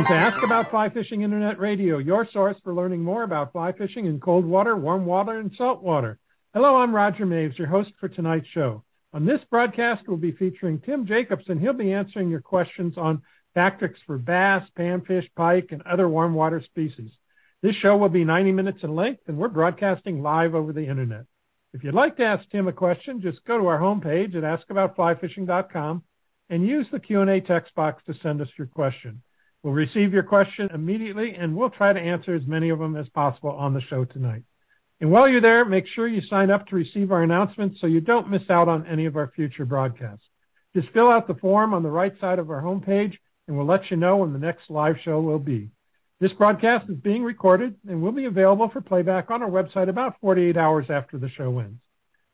Welcome to Ask About Fly Fishing Internet Radio, your source for learning more about fly fishing in cold water, warm water, and salt water. Hello, I'm Roger Maves, your host for tonight's show. On this broadcast, we'll be featuring Tim Jacobs, and he'll be answering your questions on tactics for bass, panfish, pike, and other warm water species. This show will be 90 minutes in length, and we're broadcasting live over the Internet. If you'd like to ask Tim a question, just go to our homepage at askaboutflyfishing.com and use the Q&A text box to send us your question. We'll receive your question immediately, and we'll try to answer as many of them as possible on the show tonight. And while you're there, make sure you sign up to receive our announcements so you don't miss out on any of our future broadcasts. Just fill out the form on the right side of our homepage, and we'll let you know when the next live show will be. This broadcast is being recorded and will be available for playback on our website about 48 hours after the show ends.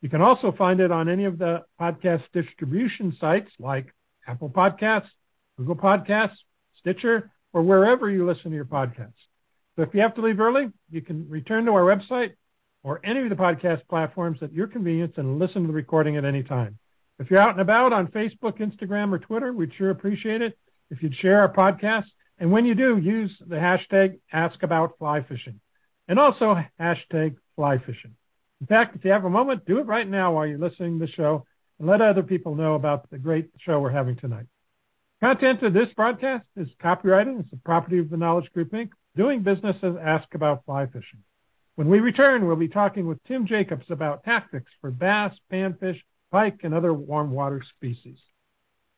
You can also find it on any of the podcast distribution sites like Apple Podcasts, Google Podcasts, Stitcher, or wherever you listen to your podcasts. So if you have to leave early, you can return to our website or any of the podcast platforms at your convenience and listen to the recording at any time. If you're out and about on Facebook, Instagram, or Twitter, we'd sure appreciate it if you'd share our podcast. And when you do, use the hashtag AskAboutFlyFishing and also hashtag flyfishing. In fact, if you have a moment, do it right now while you're listening to the show and let other people know about the great show we're having tonight. Content of this broadcast is copyrighted. It's the property of the Knowledge Group, Inc., doing business as Ask About Fly Fishing. When we return, we'll be talking with Tim Jacobs about tactics for bass, panfish, pike, and other warm water species.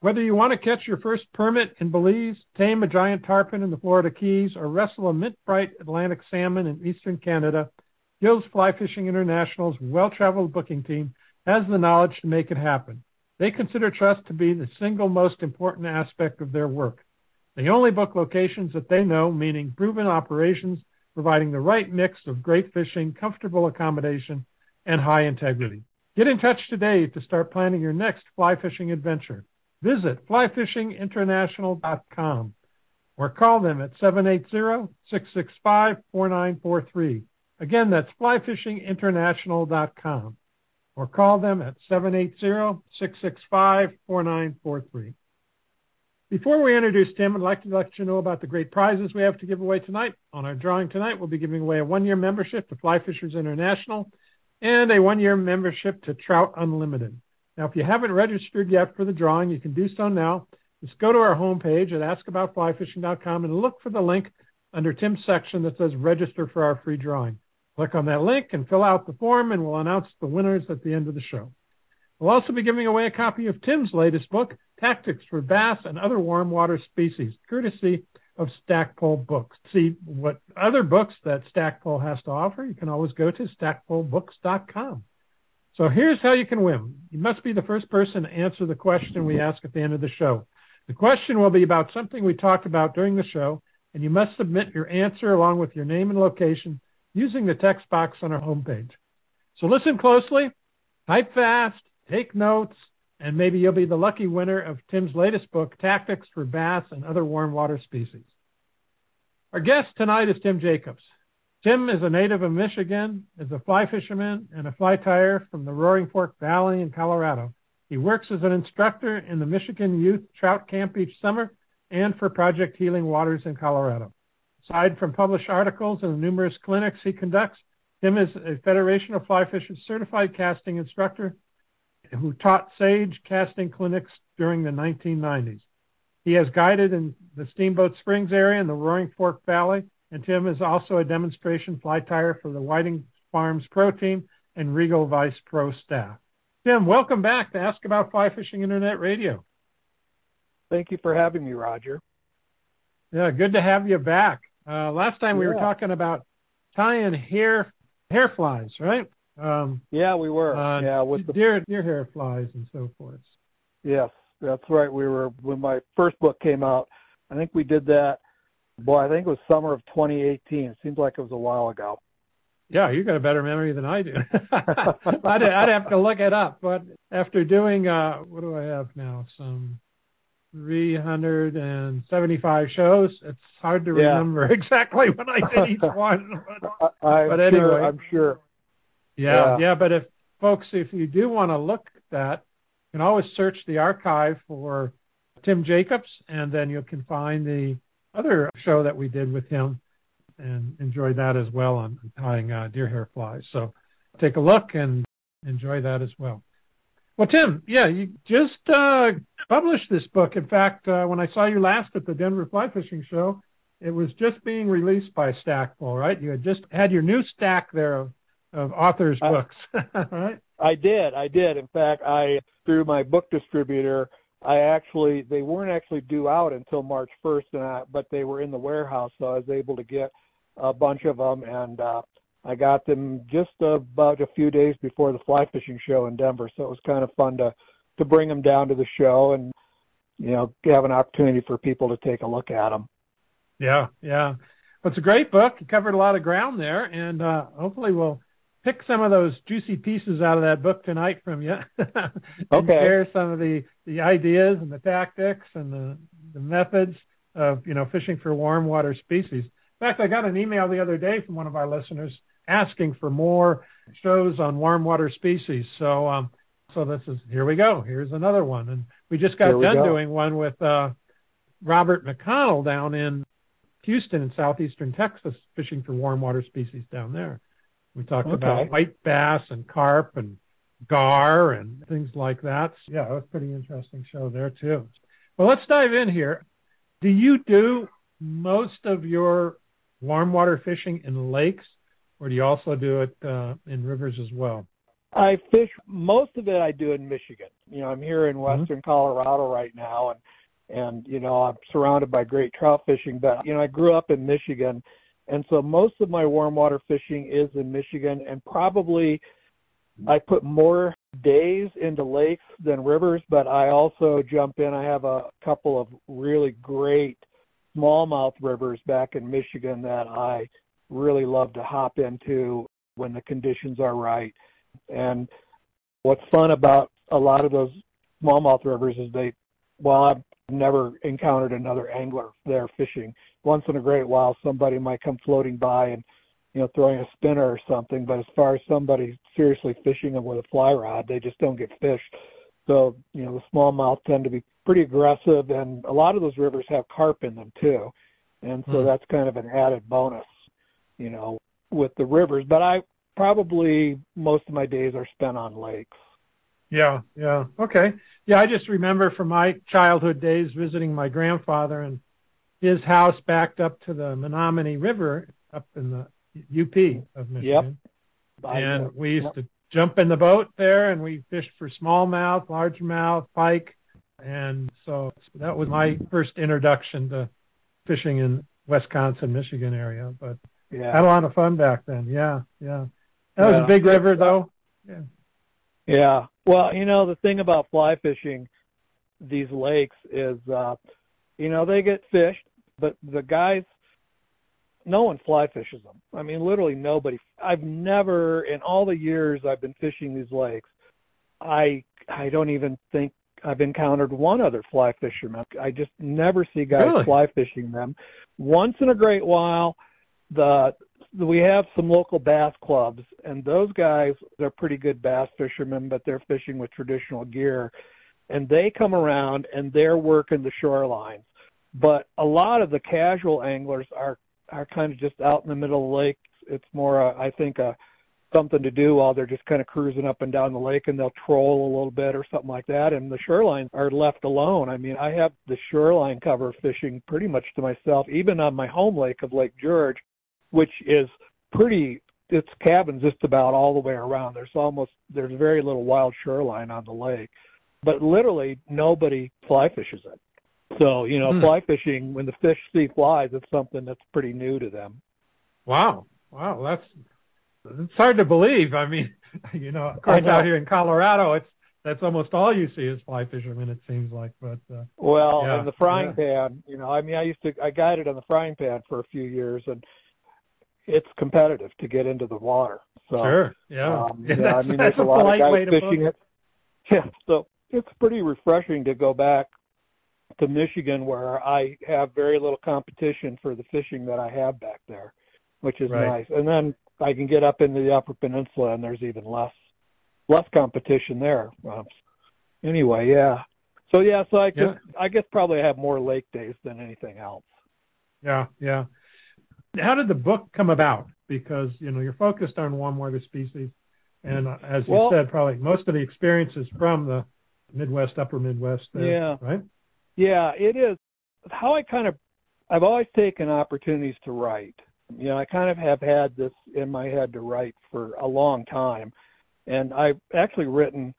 Whether you want to catch your first permit in Belize, tame a giant tarpon in the Florida Keys, or wrestle a mint-bright Atlantic salmon in eastern Canada, Gills Fly Fishing International's well-traveled booking team has the knowledge to make it happen. They consider trust to be the single most important aspect of their work. They only book locations that they know, meaning proven operations, providing the right mix of great fishing, comfortable accommodation, and high integrity. Get in touch today to start planning your next fly fishing adventure. Visit flyfishinginternational.com or call them at 780-665-4943. Again, that's flyfishinginternational.com or call them at 780-665-4943. Before we introduce Tim, I'd like to let you know about the great prizes we have to give away tonight. On our drawing tonight, we'll be giving away a one-year membership to Fly Fishers International and a one-year membership to Trout Unlimited. Now, if you haven't registered yet for the drawing, you can do so now. Just go to our homepage at askaboutflyfishing.com and look for the link under Tim's section that says register for our free drawing. Click on that link and fill out the form, and we'll announce the winners at the end of the show. We'll also be giving away a copy of Tim's latest book, Tactics for Bass and Other Warm Water Species, courtesy of Stackpole Books. See what other books that Stackpole has to offer. You can always go to stackpolebooks.com. So here's how you can win. You must be the first person to answer the question we ask at the end of the show. The question will be about something we talked about during the show, and you must submit your answer along with your name and location using the text box on our homepage. So listen closely, type fast, take notes, and maybe you'll be the lucky winner of Tim's latest book, Tactics for Bass and Other Warm Water Species. Our guest tonight is Tim Jacobs. Tim is a native of Michigan, is a fly fisherman and a fly tyer from the Roaring Fork Valley in Colorado. He works as an instructor in the Michigan Youth Trout Camp each summer and for Project Healing Waters in Colorado. Aside from published articles and the numerous clinics he conducts, Tim is a Federation of Fly Fishers certified casting instructor who taught SAGE casting clinics during the 1990s. He has guided in the Steamboat Springs area and the Roaring Fork Valley, and Tim is also a demonstration fly tyer for the Whiting Farms Pro Team and Regal Vice Pro staff. Tim, welcome back to Ask About Fly Fishing Internet Radio. Thank you for having me, Roger. Yeah, good to have you back. Uh, last time we were talking about tying hair hair flies, right? Um, yeah, we were. Uh, yeah, with the deer deer hair flies and so forth. Yes, that's right. We were when my first book came out. I think we did that. Boy, I think it was summer of 2018. It seems like it was a while ago. Yeah, you got a better memory than I do. I'd, I'd have to look it up. But after doing, uh, what do I have now? Some 375 shows. It's hard to yeah. remember exactly when I did each one. But, but anyway, sure, I'm sure. Yeah, yeah, yeah, But if folks, if you do want to look at that, you can always search the archive for Tim Jacobs, and then you can find the other show that we did with him and enjoy that as well on tying uh, deer hair flies. So take a look and enjoy that as well. Well, Tim, yeah, you just uh, published this book. In fact, uh, when I saw you last at the Denver Fly Fishing Show, it was just being released by Stackpole, right? You had just had your new stack there of, of authors' books, right? I did. I did. In fact, I through my book distributor, I actually they weren't actually due out until March 1st, and I, but they were in the warehouse, so I was able to get a bunch of them, and uh, I got them just about a few days before the fly fishing show in Denver. So it was kind of fun to to bring them down to the show and you know have an opportunity for people to take a look at them. Yeah, yeah. Well, it's a great book. You covered a lot of ground there, and uh, hopefully we'll pick some of those juicy pieces out of that book tonight from you. and okay. Share some of the the ideas and the tactics and the the methods of you know fishing for warm water species. In fact, I got an email the other day from one of our listeners asking for more shows on warm water species. So, um, so this is here we go. Here's another one, and we just got done go. doing one with uh, Robert McConnell down in Houston in southeastern Texas, fishing for warm water species down there. We talked okay. about white bass and carp and gar and things like that. Yeah, it was a pretty interesting show there too. Well, let's dive in here. Do you do most of your warm water fishing in lakes, or do you also do it uh, in rivers as well? I fish most of it. I do in Michigan. You know, I'm here in mm-hmm. western mm-hmm. Colorado right now, and and you know I'm surrounded by great trout fishing. But you know, I grew up in Michigan, and so most of my warm water fishing is in Michigan, and probably I put more days into lakes than rivers. But I also jump in. I have a couple of really great smallmouth rivers back in Michigan that I really love to hop into when the conditions are right. And what's fun about a lot of those smallmouth rivers is they, while I've never encountered another angler there fishing, once in a great while somebody might come floating by and you know throwing a spinner or something. But as far as somebody seriously fishing them with a fly rod, they just don't get fish. So you know the smallmouth tend to be pretty aggressive, and a lot of those rivers have carp in them too, and so hmm. that's kind of an added bonus, you know, with the rivers. But I probably most of my days are spent on lakes. Yeah, yeah, okay, yeah. I just remember from my childhood days visiting my grandfather and his house backed up to the Menominee River up in the UP of Michigan. Yep. And we used yep. to jump in the boat there and we fished for smallmouth, largemouth, pike, and so that was my first introduction to fishing in Wisconsin, Michigan area. But yeah. had a lot of fun back then. Yeah, yeah. That yeah. was a big river though. Yeah. Yeah. Well, you know, the thing about fly fishing these lakes is uh you know, they get fished, but the guys no one fly fishes them. I mean, literally nobody. I've never in all the years I've been fishing these lakes, I I don't even think I've encountered one other fly fisherman. I just never see guys really? fly fishing them. Once in a great while, the we have some local bass clubs, and those guys they're pretty good bass fishermen, but they're fishing with traditional gear, and they come around and they're working the shorelines. But a lot of the casual anglers are are kind of just out in the middle of the lake. It's more, a, I think, a something to do while they're just kind of cruising up and down the lake and they'll troll a little bit or something like that and the shorelines are left alone. I mean, I have the shoreline cover fishing pretty much to myself, even on my home lake of Lake George, which is pretty it's cabins just about all the way around. There's almost there's very little wild shoreline on the lake. But literally nobody fly fishes it. So, you know, hmm. fly fishing when the fish see flies, it's something that's pretty new to them. Wow. Wow, that's it's hard to believe. I mean, you know, of course, out here in Colorado, it's that's almost all you see is fly fishermen. It seems like, but uh, well, yeah, and the frying yeah. pan. You know, I mean, I used to I guided on the Fryingpan for a few years, and it's competitive to get into the water. So, sure, yeah, um, yeah. yeah I mean, there's a, a lot of guys fishing it. Yeah, so it's pretty refreshing to go back to Michigan where I have very little competition for the fishing that I have back there, which is right. nice. And then I can get up into the Upper Peninsula, and there's even less less competition there. Um, anyway, yeah. So yeah, so I could, yeah. I guess probably I have more lake days than anything else. Yeah, yeah. How did the book come about? Because you know you're focused on warm water species, and as you Well- said, probably most of the experience is from the Midwest, Upper Midwest. There, Yeah. Right. Yeah, it is. How I kind of, I've always taken opportunities to write. You know, I kind of have had this in my head to write for a long time. And I've actually written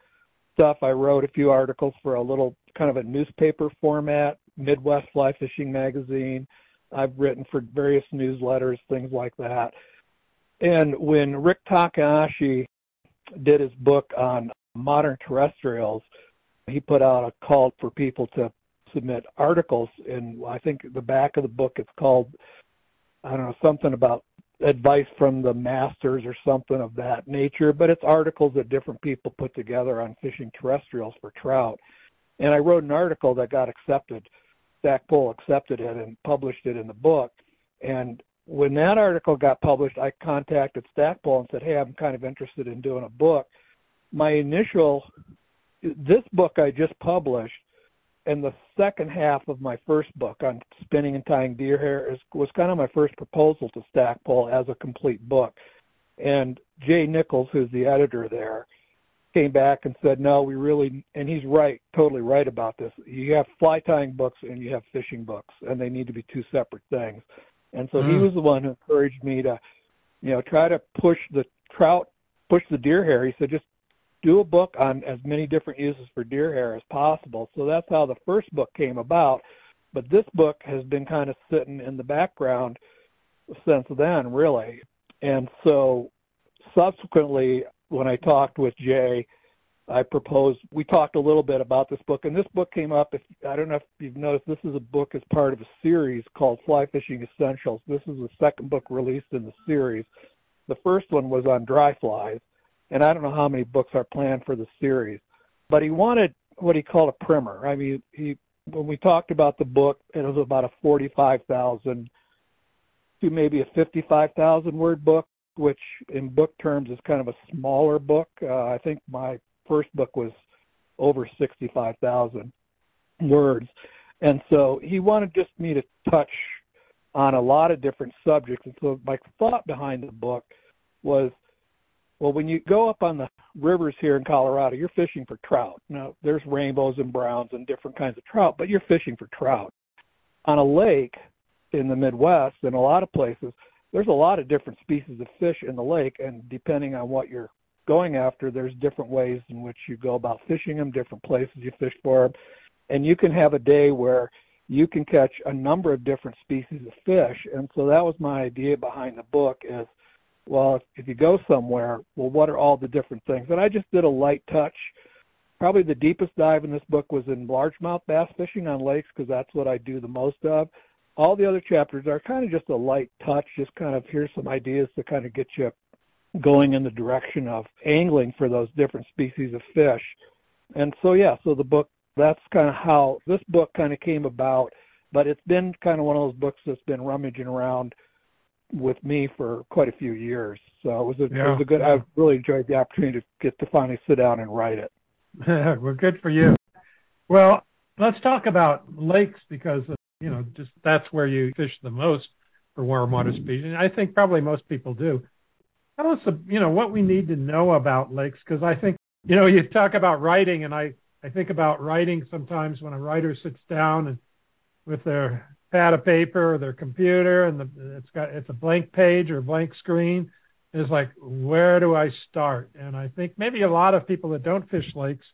stuff. I wrote a few articles for a little kind of a newspaper format, Midwest Fly Fishing Magazine. I've written for various newsletters, things like that. And when Rick Takahashi did his book on modern terrestrials, he put out a call for people to submit articles and I think the back of the book it's called I don't know something about advice from the masters or something of that nature but it's articles that different people put together on fishing terrestrials for trout. And I wrote an article that got accepted Stackpole accepted it and published it in the book. And when that article got published I contacted Stackpole and said hey I'm kind of interested in doing a book. My initial this book I just published and the second half of my first book on spinning and tying deer hair is, was kind of my first proposal to Stackpole as a complete book. And Jay Nichols, who's the editor there, came back and said, no, we really, and he's right, totally right about this. You have fly tying books and you have fishing books, and they need to be two separate things. And so he Mm. was the one who encouraged me to, you know, try to push the trout, push the deer hair. He said, just do a book on as many different uses for deer hair as possible. So that's how the first book came about. But this book has been kind of sitting in the background since then, really. And so subsequently, when I talked with Jay, I proposed, we talked a little bit about this book, and this book came up, if I don't know if you've noticed, this is a book as part of a series called Fly Fishing Essentials. This is the second book released in the series. The first one was on dry flies, and I don't know how many books are planned for the series. But he wanted what he called a primer. I mean, he when we talked about the book, it was about a 45,000 to maybe a 55,000 word book, which in book terms is kind of a smaller book. Uh, I think my first book was over 65,000 words. And so he wanted just me to touch on a lot of different subjects. And so my thought behind the book was, well, when you go up on the rivers here in Colorado, you're fishing for trout. Now, there's rainbows and browns and different kinds of trout, but you're fishing for trout. On a lake in the Midwest, in a lot of places, there's a lot of different species of fish in the lake, and depending on what you're going after, there's different ways in which you go about fishing them, different places you fish for them, and you can have a day where you can catch a number of different species of fish. And so that was my idea behind the book is, well, if, you go somewhere, well, what are all the different things? And I just did a light touch. Probably the deepest dive in this book was in largemouth bass fishing on lakes because that's what I do the most of. All the other chapters are kind of just a light touch, just kind of here's some ideas to kind of get you going in the direction of angling for those different species of fish. And so, yeah, so the book, that's kind of how this book kind of came about, but it's been kind of one of those books that's been rummaging around with me for quite a few years. So it was a, it was a good, yeah. I really enjoyed the opportunity to get to finally sit down and write it. well, good for you. Well, let's talk about lakes because uh, you know just that's where you fish the most for warm water species. And I think probably most people do. Tell us, uh, you know, what we need to know about lakes because I think you know you talk about writing, and I I think about writing sometimes when a writer sits down and with their pad of paper or their computer and the, it's got it's a blank page or a blank screen. It's like where do I start? And I think maybe a lot of people that don't fish lakes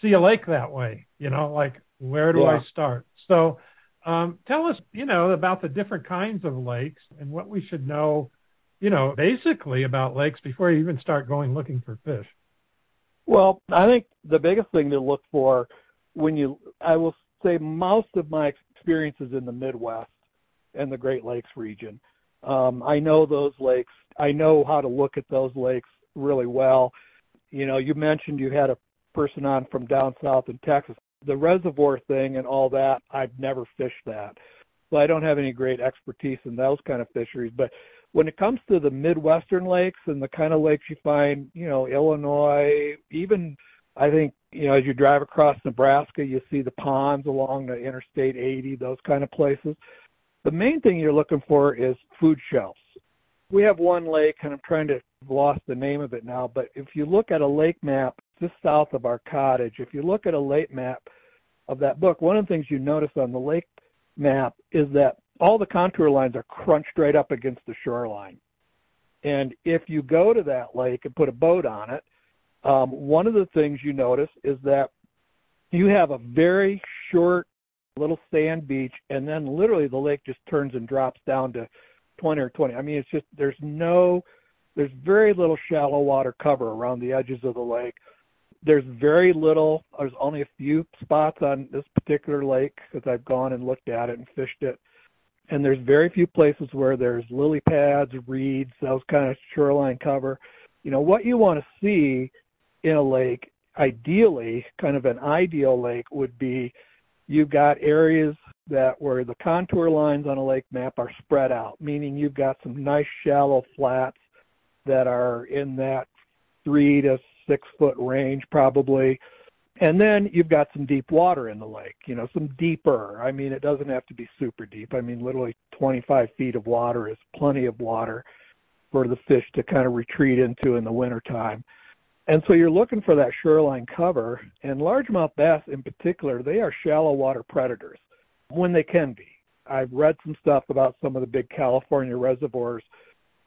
see a lake that way. You know, like where do I start? So um, tell us, you know, about the different kinds of lakes and what we should know, you know, basically about lakes before you even start going looking for fish. Well, I think the biggest thing to look for when you, I will say most of my experiences in the Midwest and the Great Lakes region. Um, I know those lakes. I know how to look at those lakes really well. You know, you mentioned you had a person on from down south in Texas. The reservoir thing and all that, I've never fished that. So I don't have any great expertise in those kind of fisheries. But when it comes to the Midwestern lakes and the kind of lakes you find, you know, Illinois, even I think, you know, as you drive across Nebraska, you see the ponds along the Interstate 80, those kind of places. The main thing you're looking for is food shelves. We have one lake, and I'm trying to lost the name of it now, but if you look at a lake map just south of our cottage, if you look at a lake map of that book, one of the things you notice on the lake map is that all the contour lines are crunched right up against the shoreline. And if you go to that lake and put a boat on it, um, one of the things you notice is that you have a very short little sand beach, and then literally the lake just turns and drops down to 20 or 20. I mean, it's just there's no, there's very little shallow water cover around the edges of the lake. There's very little. There's only a few spots on this particular lake because I've gone and looked at it and fished it and there's very few places where there's lily pads, reeds, those kind of shoreline cover. You know, what you want to see in a lake, ideally, kind of an ideal lake would be you've got areas that where the contour lines on a lake map are spread out, meaning you've got some nice shallow flats that are in that three to six foot range probably and then you've got some deep water in the lake, you know, some deeper. I mean, it doesn't have to be super deep. I mean, literally 25 feet of water is plenty of water for the fish to kind of retreat into in the wintertime. And so you're looking for that shoreline cover, and largemouth bass in particular, they are shallow water predators when they can be. I've read some stuff about some of the big California reservoirs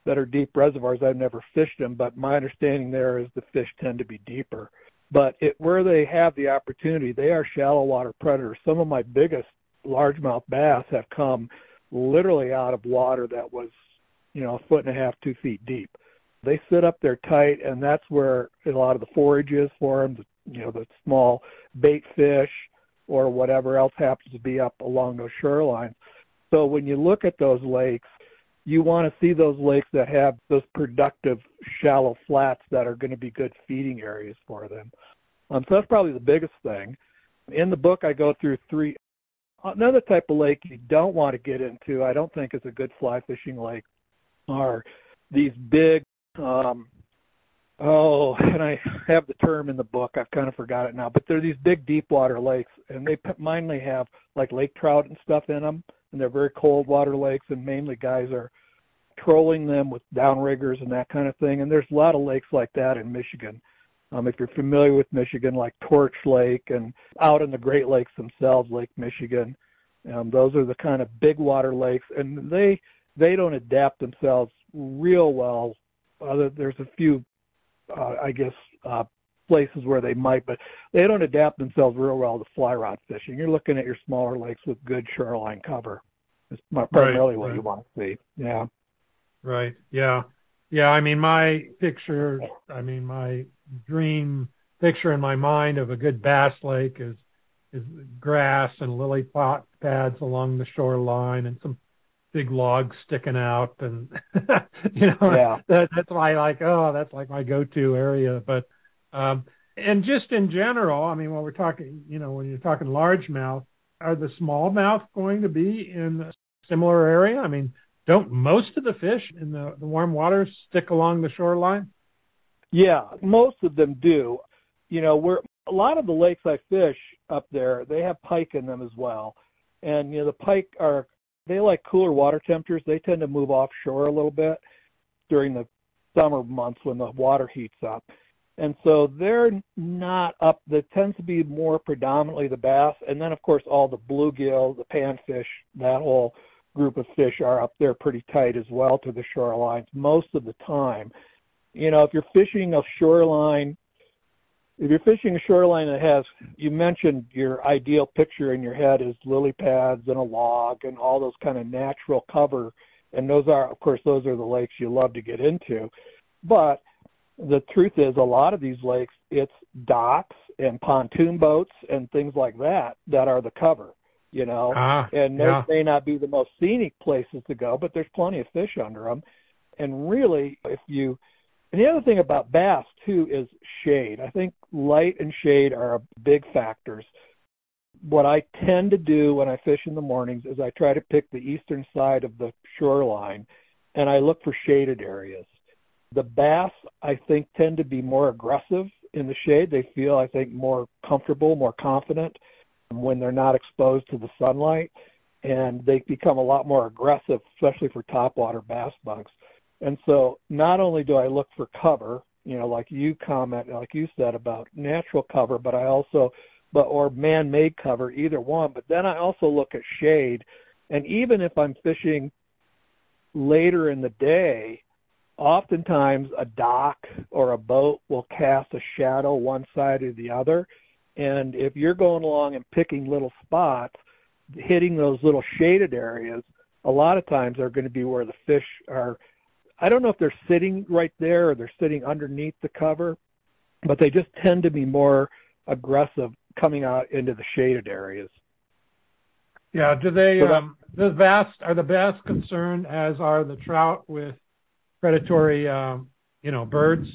that are deep reservoirs. I've never fished them, but my understanding there is the fish tend to be deeper. But it, where they have the opportunity, they are shallow water predators. Some of my biggest largemouth bass have come literally out of water that was, you know, a foot and a half, two feet deep. They sit up there tight, and that's where a lot of the forage is for them. You know, the small bait fish or whatever else happens to be up along those shorelines. So when you look at those lakes, you want to see those lakes that have those productive shallow flats that are going to be good feeding areas for them. Um, so that's probably the biggest thing. In the book, I go through three. Another type of lake you don't want to get into, I don't think is a good fly fishing lake, are these big, um, oh, and I have the term in the book, I've kind of forgot it now, but they're these big deep water lakes, and they mainly have like lake trout and stuff in them and they're very cold water lakes, and mainly guys are trolling them with downriggers and that kind of thing. And there's a lot of lakes like that in Michigan. Um, if you're familiar with Michigan, like Torch Lake and out in the Great Lakes themselves, Lake Michigan, um, those are the kind of big water lakes, and they they don't adapt themselves real well. Uh, there's a few, uh, I guess, uh, places where they might, but they don't adapt themselves real well to fly rod fishing. You're looking at your smaller lakes with good shoreline cover. It's primarily right, what right. you want to see. Yeah. Right. Yeah. Yeah. I mean, my picture, I mean, my dream picture in my mind of a good bass lake is is grass and lily pads along the shoreline and some big logs sticking out and you know yeah. that that's why I like oh that's like my go-to area but um, and just in general, I mean, when we're talking, you know, when you're talking largemouth, are the smallmouth going to be in a similar area? I mean, don't most of the fish in the, the warm waters stick along the shoreline? Yeah, most of them do. You know, we're a lot of the lakes I fish up there, they have pike in them as well. And you know, the pike are they like cooler water temperatures. They tend to move offshore a little bit during the summer months when the water heats up. And so they're not up, there tends to be more predominantly the bass, and then of course all the bluegill, the panfish, that whole group of fish are up there pretty tight as well to the shorelines most of the time. You know, if you're fishing a shoreline, if you're fishing a shoreline that has, you mentioned your ideal picture in your head is lily pads and a log and all those kind of natural cover, and those are, of course, those are the lakes you love to get into. But the truth is a lot of these lakes, it's docks and pontoon boats and things like that that are the cover, you know. Ah, and those yeah. may not be the most scenic places to go, but there's plenty of fish under them. And really, if you, and the other thing about bass too is shade. I think light and shade are big factors. What I tend to do when I fish in the mornings is I try to pick the eastern side of the shoreline and I look for shaded areas the bass, I think, tend to be more aggressive in the shade. They feel, I think, more comfortable, more confident when they're not exposed to the sunlight. and they become a lot more aggressive, especially for topwater bass bugs. And so not only do I look for cover, you know, like you comment, like you said about natural cover, but I also, but or man-made cover, either one. But then I also look at shade, and even if I'm fishing later in the day, oftentimes a dock or a boat will cast a shadow one side or the other. And if you're going along and picking little spots, hitting those little shaded areas, a lot of times are going to be where the fish are. I don't know if they're sitting right there or they're sitting underneath the cover, but they just tend to be more aggressive coming out into the shaded areas. Yeah, do they so um, the bass are the bass concerned as are the trout with predatory um, you know birds,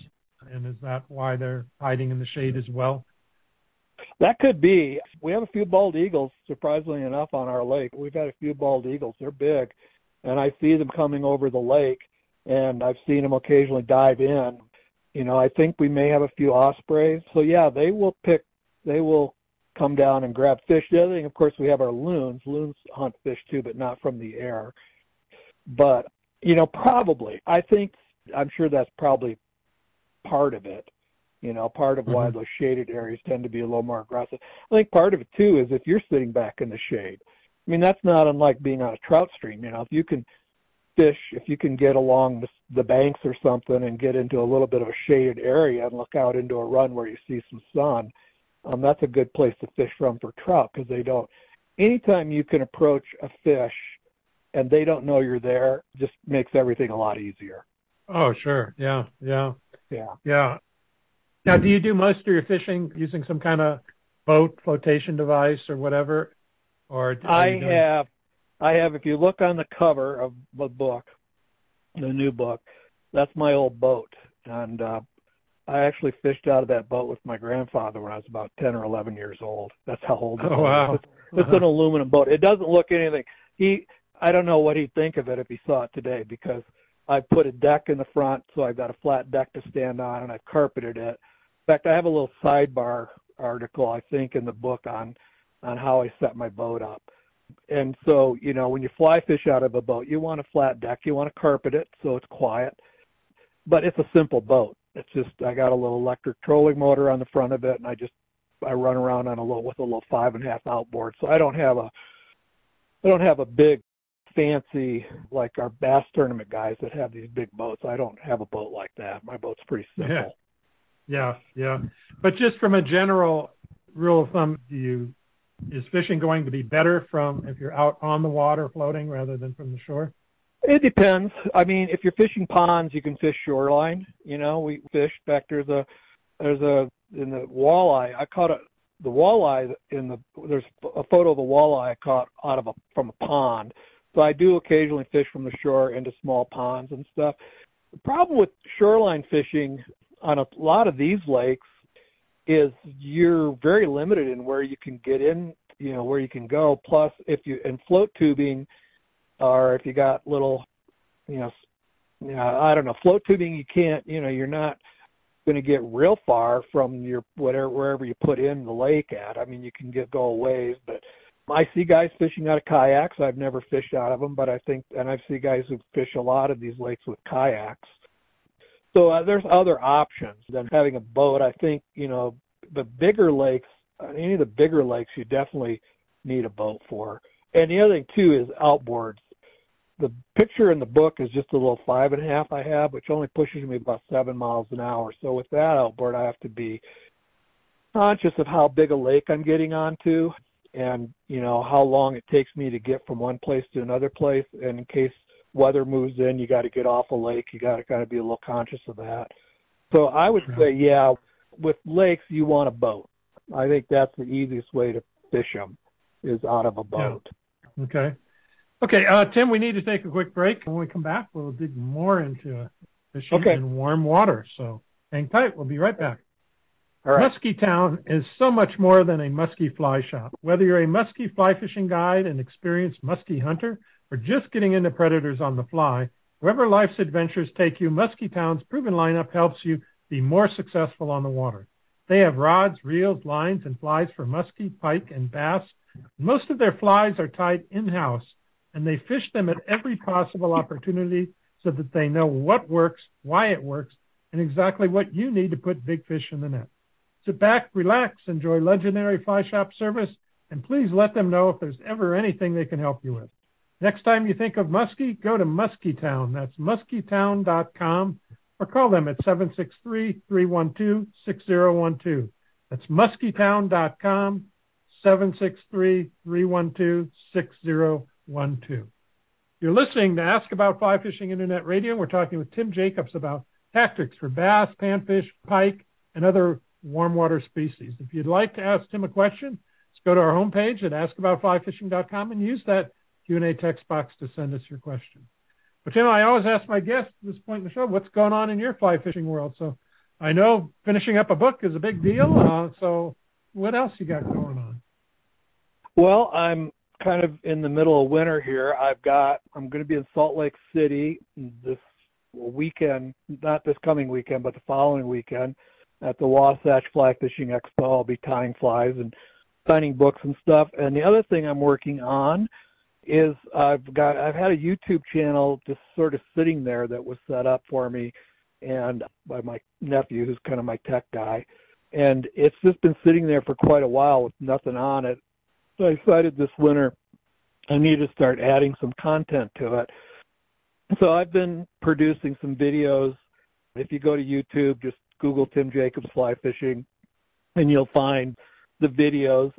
and is that why they're hiding in the shade as well? That could be. We have a few bald eagles, surprisingly enough, on our lake. We've had a few bald eagles. They're big, and I see them coming over the lake, and I've seen them occasionally dive in. You know, I think we may have a few ospreys. So yeah, they will pick. They will come down and grab fish. The other thing, of course, we have our loons. Loons hunt fish too, but not from the air. But you know, probably. I think I'm sure that's probably part of it. You know, part of why mm-hmm. those shaded areas tend to be a little more aggressive. I think part of it too is if you're sitting back in the shade. I mean, that's not unlike being on a trout stream. You know, if you can fish, if you can get along the, the banks or something and get into a little bit of a shaded area and look out into a run where you see some sun, um, that's a good place to fish from for trout because they don't. Anytime you can approach a fish and they don't know you're there, just makes everything a lot easier. Oh, sure. Yeah, yeah. Yeah. Yeah. Now, do you do most of your fishing using some kind of boat flotation device or whatever? Or I have, I have. If you look on the cover of the book, the new book, that's my old boat, and uh, I actually fished out of that boat with my grandfather when I was about ten or eleven years old. That's how old it oh, wow. It's, it's uh-huh. an aluminum boat. It doesn't look anything. He, I don't know what he'd think of it if he saw it today because I put a deck in the front, so I've got a flat deck to stand on, and I've carpeted it. In fact, I have a little sidebar article, I think, in the book on on how I set my boat up. And so, you know, when you fly fish out of a boat, you want a flat deck, you want to carpet it so it's quiet. But it's a simple boat. It's just I got a little electric trolling motor on the front of it, and I just I run around on a little with a little five and a half outboard. So I don't have a I don't have a big fancy like our bass tournament guys that have these big boats. I don't have a boat like that. My boat's pretty simple. Yeah. Yeah, yeah. But just from a general rule of thumb, do you is fishing going to be better from if you're out on the water floating rather than from the shore? It depends. I mean, if you're fishing ponds, you can fish shoreline. You know, we fished back there's a there's a in the walleye. I caught a the walleye in the there's a photo of a walleye I caught out of a from a pond. So I do occasionally fish from the shore into small ponds and stuff. The problem with shoreline fishing on a lot of these lakes is you're very limited in where you can get in, you know, where you can go. Plus, if you in float tubing, or if you got little, you know, you know, I don't know, float tubing, you can't, you know, you're not going to get real far from your whatever wherever you put in the lake at. I mean, you can get go a ways, but I see guys fishing out of kayaks. I've never fished out of them, but I think, and I see guys who fish a lot of these lakes with kayaks. So uh, there's other options than having a boat. I think, you know, the bigger lakes, any of the bigger lakes, you definitely need a boat for. And the other thing too is outboards. The picture in the book is just a little five and a half I have, which only pushes me about seven miles an hour. So with that outboard, I have to be conscious of how big a lake I'm getting onto and, you know, how long it takes me to get from one place to another place. And in case weather moves in, you got to get off a lake. You got to kind of be a little conscious of that. So I would say, yeah, with lakes, you want a boat. I think that's the easiest way to fish them is out of a boat. Yeah. Okay. Okay, uh, Tim, we need to take a quick break. When we come back, we'll dig more into fishing okay. in warm water. So hang tight. We'll be right back. All right. Muskie Town is so much more than a muskie fly shop. Whether you're a muskie fly fishing guide, an experienced muskie hunter, or just getting into predators on the fly, wherever life's adventures take you, Muskie Town's proven lineup helps you be more successful on the water. They have rods, reels, lines, and flies for muskie, pike, and bass Most of their flies are tied in-house, and they fish them at every possible opportunity so that they know what works, why it works, and exactly what you need to put big fish in the net. Sit back, relax, enjoy legendary fly shop service, and please let them know if there's ever anything they can help you with. Next time you think of Muskie, go to Muskietown. That's muskietown.com or call them at 763-312-6012. That's muskietown.com, 763-312-6012. You're listening to Ask About Fly Fishing Internet Radio. We're talking with Tim Jacobs about tactics for bass, panfish, pike, and other warm water species. If you'd like to ask Tim a question, just go to our homepage at askaboutflyfishing.com and use that Q&A text box to send us your question. But Tim, I always ask my guests at this point in the show, what's going on in your fly fishing world? So I know finishing up a book is a big deal. Uh, so what else you got going on? Well, I'm kind of in the middle of winter here. I've got I'm going to be in Salt Lake City this weekend, not this coming weekend, but the following weekend at the Wasatch Fly Fishing Expo. I'll be tying flies and signing books and stuff. And the other thing I'm working on is I've got I've had a YouTube channel just sort of sitting there that was set up for me and by my nephew who's kind of my tech guy and it's just been sitting there for quite a while with nothing on it. So I decided this winter I need to start adding some content to it. So I've been producing some videos. If you go to YouTube, just Google Tim Jacobs fly fishing and you'll find the videos.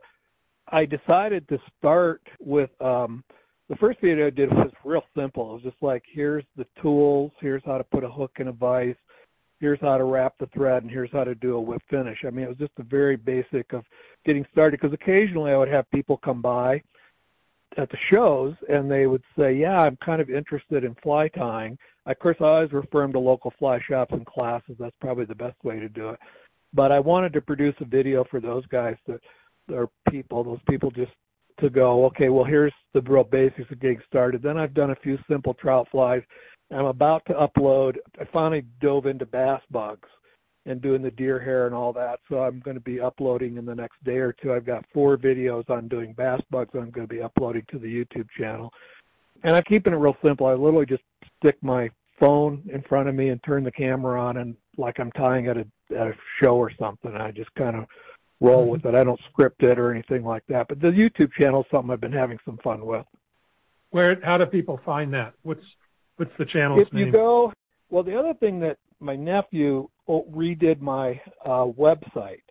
I decided to start with um, the first video I did was real simple. It was just like, here's the tools, here's how to put a hook in a vise, here's how to wrap the thread, and here's how to do a whip finish. I mean, it was just a very basic of getting started because occasionally I would have people come by at the shows and they would say, yeah, I'm kind of interested in fly tying. Of course, I always refer them to local fly shops and classes. That's probably the best way to do it. But I wanted to produce a video for those guys that are people, those people just to go, okay, well, here's the real basics of getting started. Then I've done a few simple trout flies. I'm about to upload. I finally dove into bass bugs and doing the deer hair and all that. So I'm going to be uploading in the next day or two. I've got four videos on doing bass bugs I'm going to be uploading to the YouTube channel. And I'm keeping it real simple. I literally just stick my phone in front of me and turn the camera on and like I'm tying at a, at a show or something. I just kind of roll mm-hmm. with it. I don't script it or anything like that. But the YouTube channel is something I've been having some fun with. Where? How do people find that? What's what's the channel's if name? you go, well, the other thing that my nephew redid my uh, website,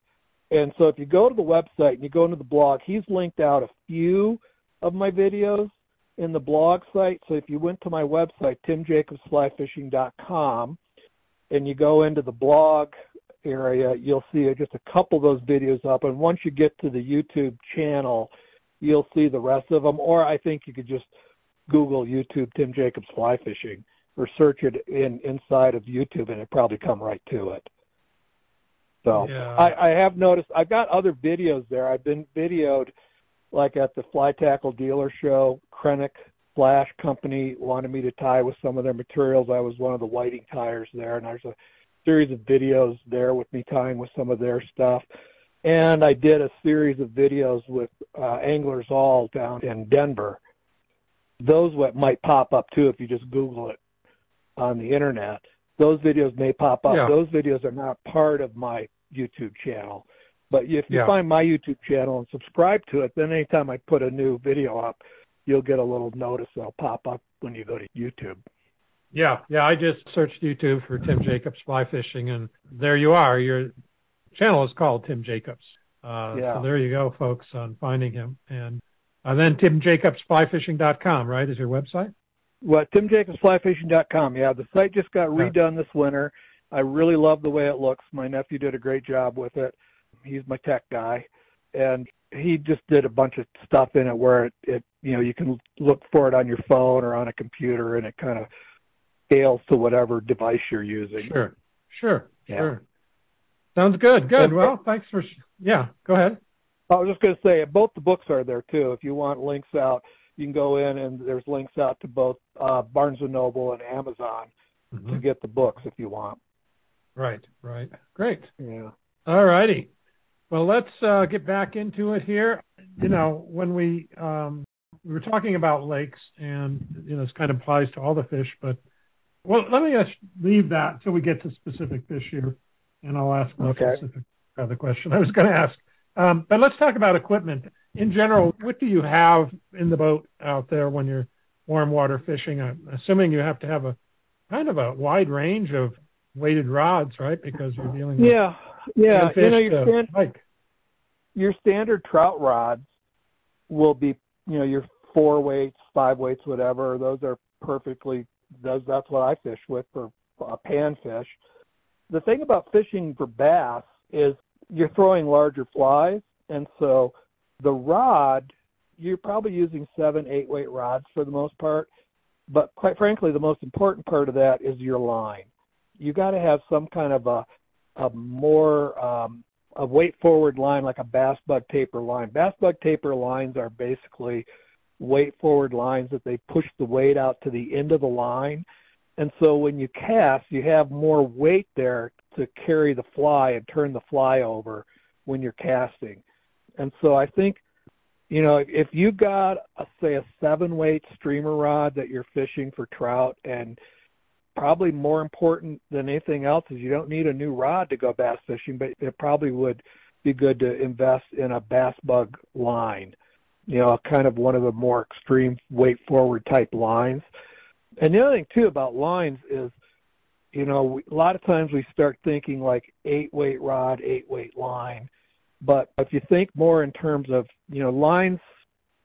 and so if you go to the website and you go into the blog, he's linked out a few of my videos in the blog site. So if you went to my website, timjacobsflyfishing.com, and you go into the blog area, you'll see just a couple of those videos up. And once you get to the YouTube channel, you'll see the rest of them. Or I think you could just Google YouTube Tim Jacobs Fly Fishing or search it in inside of YouTube, and it probably come right to it. So yeah. I, I have noticed I've got other videos there. I've been videoed like at the Fly Tackle Dealer Show. Kreinik Flash Company wanted me to tie with some of their materials. I was one of the Whiting tyers there, and there's a series of videos there with me tying with some of their stuff. And I did a series of videos with uh, Anglers All down in Denver. Those what might pop up too if you just Google it on the internet. Those videos may pop up. Yeah. Those videos are not part of my YouTube channel. But if you yeah. find my YouTube channel and subscribe to it, then anytime I put a new video up, you'll get a little notice that'll pop up when you go to YouTube. Yeah, yeah. I just searched YouTube for Tim Jacobs fly fishing, and there you are. Your channel is called Tim Jacobs. Uh, yeah. So there you go, folks, on finding him. And uh, then timjacobsflyfishing.com, right, is your website? Well, timjacobsflyfishing.com. Yeah, the site just got redone this winter. I really love the way it looks. My nephew did a great job with it. He's my tech guy, and he just did a bunch of stuff in it where it, it you know you can look for it on your phone or on a computer, and it kind of scales to whatever device you're using. Sure, sure, yeah. sure. Sounds good. Good. And, well, thanks for. Yeah, go ahead. I was just going to say, both the books are there too. If you want links out, you can go in and there's links out to both uh, Barnes and Noble and Amazon mm-hmm. to get the books if you want. Right. Right. Great. Yeah. All righty. Well, let's uh, get back into it here. you know, when we um, we were talking about lakes, and you know, this kind of applies to all the fish, but well, let me just leave that until we get to specific fish here, and I'll ask my Okay. specific uh, the question I was going to ask. Um, but let's talk about equipment in general. What do you have in the boat out there when you're warm water fishing? I'm assuming you have to have a kind of a wide range of weighted rods, right? Because you're dealing with Yeah, yeah. fish You know, your stand, pike. your standard trout rods will be, you know, your four weights, five weights, whatever. Those are perfectly. Those that's what I fish with for a panfish. The thing about fishing for bass is you're throwing larger flies, and so the rod you're probably using seven, eight weight rods for the most part. But quite frankly, the most important part of that is your line. You got to have some kind of a a more um, a weight forward line like a bass bug taper line. Bass bug taper lines are basically weight forward lines that they push the weight out to the end of the line. And so when you cast, you have more weight there to carry the fly and turn the fly over when you're casting. And so I think, you know, if you got, a, say, a seven weight streamer rod that you're fishing for trout and probably more important than anything else is you don't need a new rod to go bass fishing, but it probably would be good to invest in a bass bug line. You know, kind of one of the more extreme weight forward type lines. And the other thing too about lines is, you know, a lot of times we start thinking like eight weight rod, eight weight line. But if you think more in terms of, you know, lines,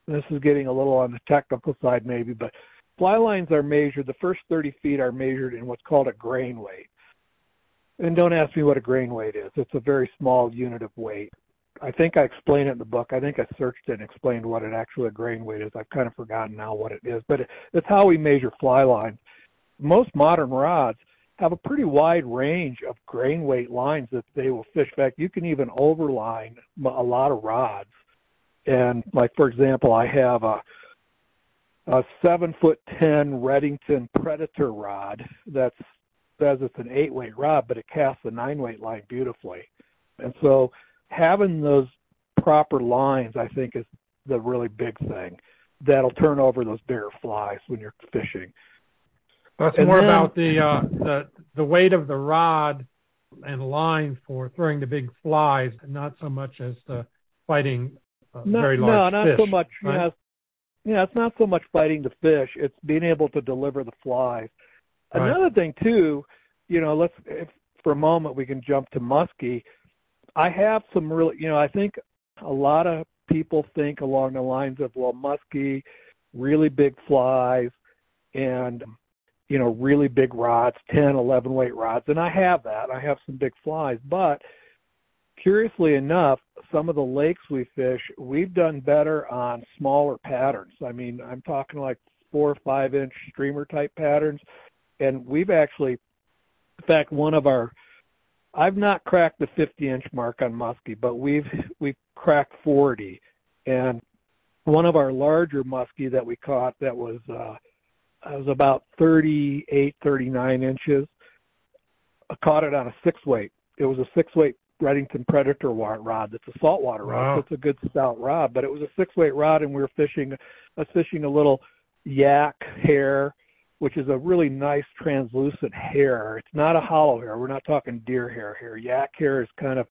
this is getting a little on the technical side maybe, but fly lines are measured, the first 30 feet are measured in what's called a grain weight. And don't ask me what a grain weight is. It's a very small unit of weight. I think I explained it in the book. I think I searched it and explained what it actually a grain weight is. I've kind of forgotten now what it is, but it, it's how we measure fly lines. Most modern rods have a pretty wide range of grain weight lines that they will fish. In fact, you can even overline a lot of rods. And like for example, I have a a seven foot ten Redington Predator rod that says it's an eight weight rod, but it casts a nine weight line beautifully. And so having those proper lines, I think, is the really big thing that'll turn over those bigger flies when you're fishing. That's And more then- about the uh, the the weight of the rod and line for throwing the big flies, not so much as the fighting uh, No, very large no, not fish. so much. right? You know, yeah, it's not so much fighting the fish; it's being able to deliver the flies. Right. Another thing too, you know, let's if for a moment we can jump to muskie. I have some really, you know, I think a lot of people think along the lines of well, muskie, really big flies, and you know, really big rods, 10, 11 weight rods, and I have that. I have some big flies, but curiously enough, some of the lakes we fish, we've done better on smaller patterns. I mean, I'm talking like four or five inch streamer type patterns, and we've actually, in fact, one of our, I've not cracked the 50 inch mark on muskie, but we've we've cracked 40, and one of our larger muskie that we caught that was uh, was about 38, 39 inches. I caught it on a six weight. It was a six weight Redington Predator rod. That's a saltwater rod. Wow. So it's a good stout rod, but it was a six weight rod, and we were fishing. Was fishing a little yak hair, which is a really nice translucent hair. It's not a hollow hair. We're not talking deer hair here. Yak hair is kind of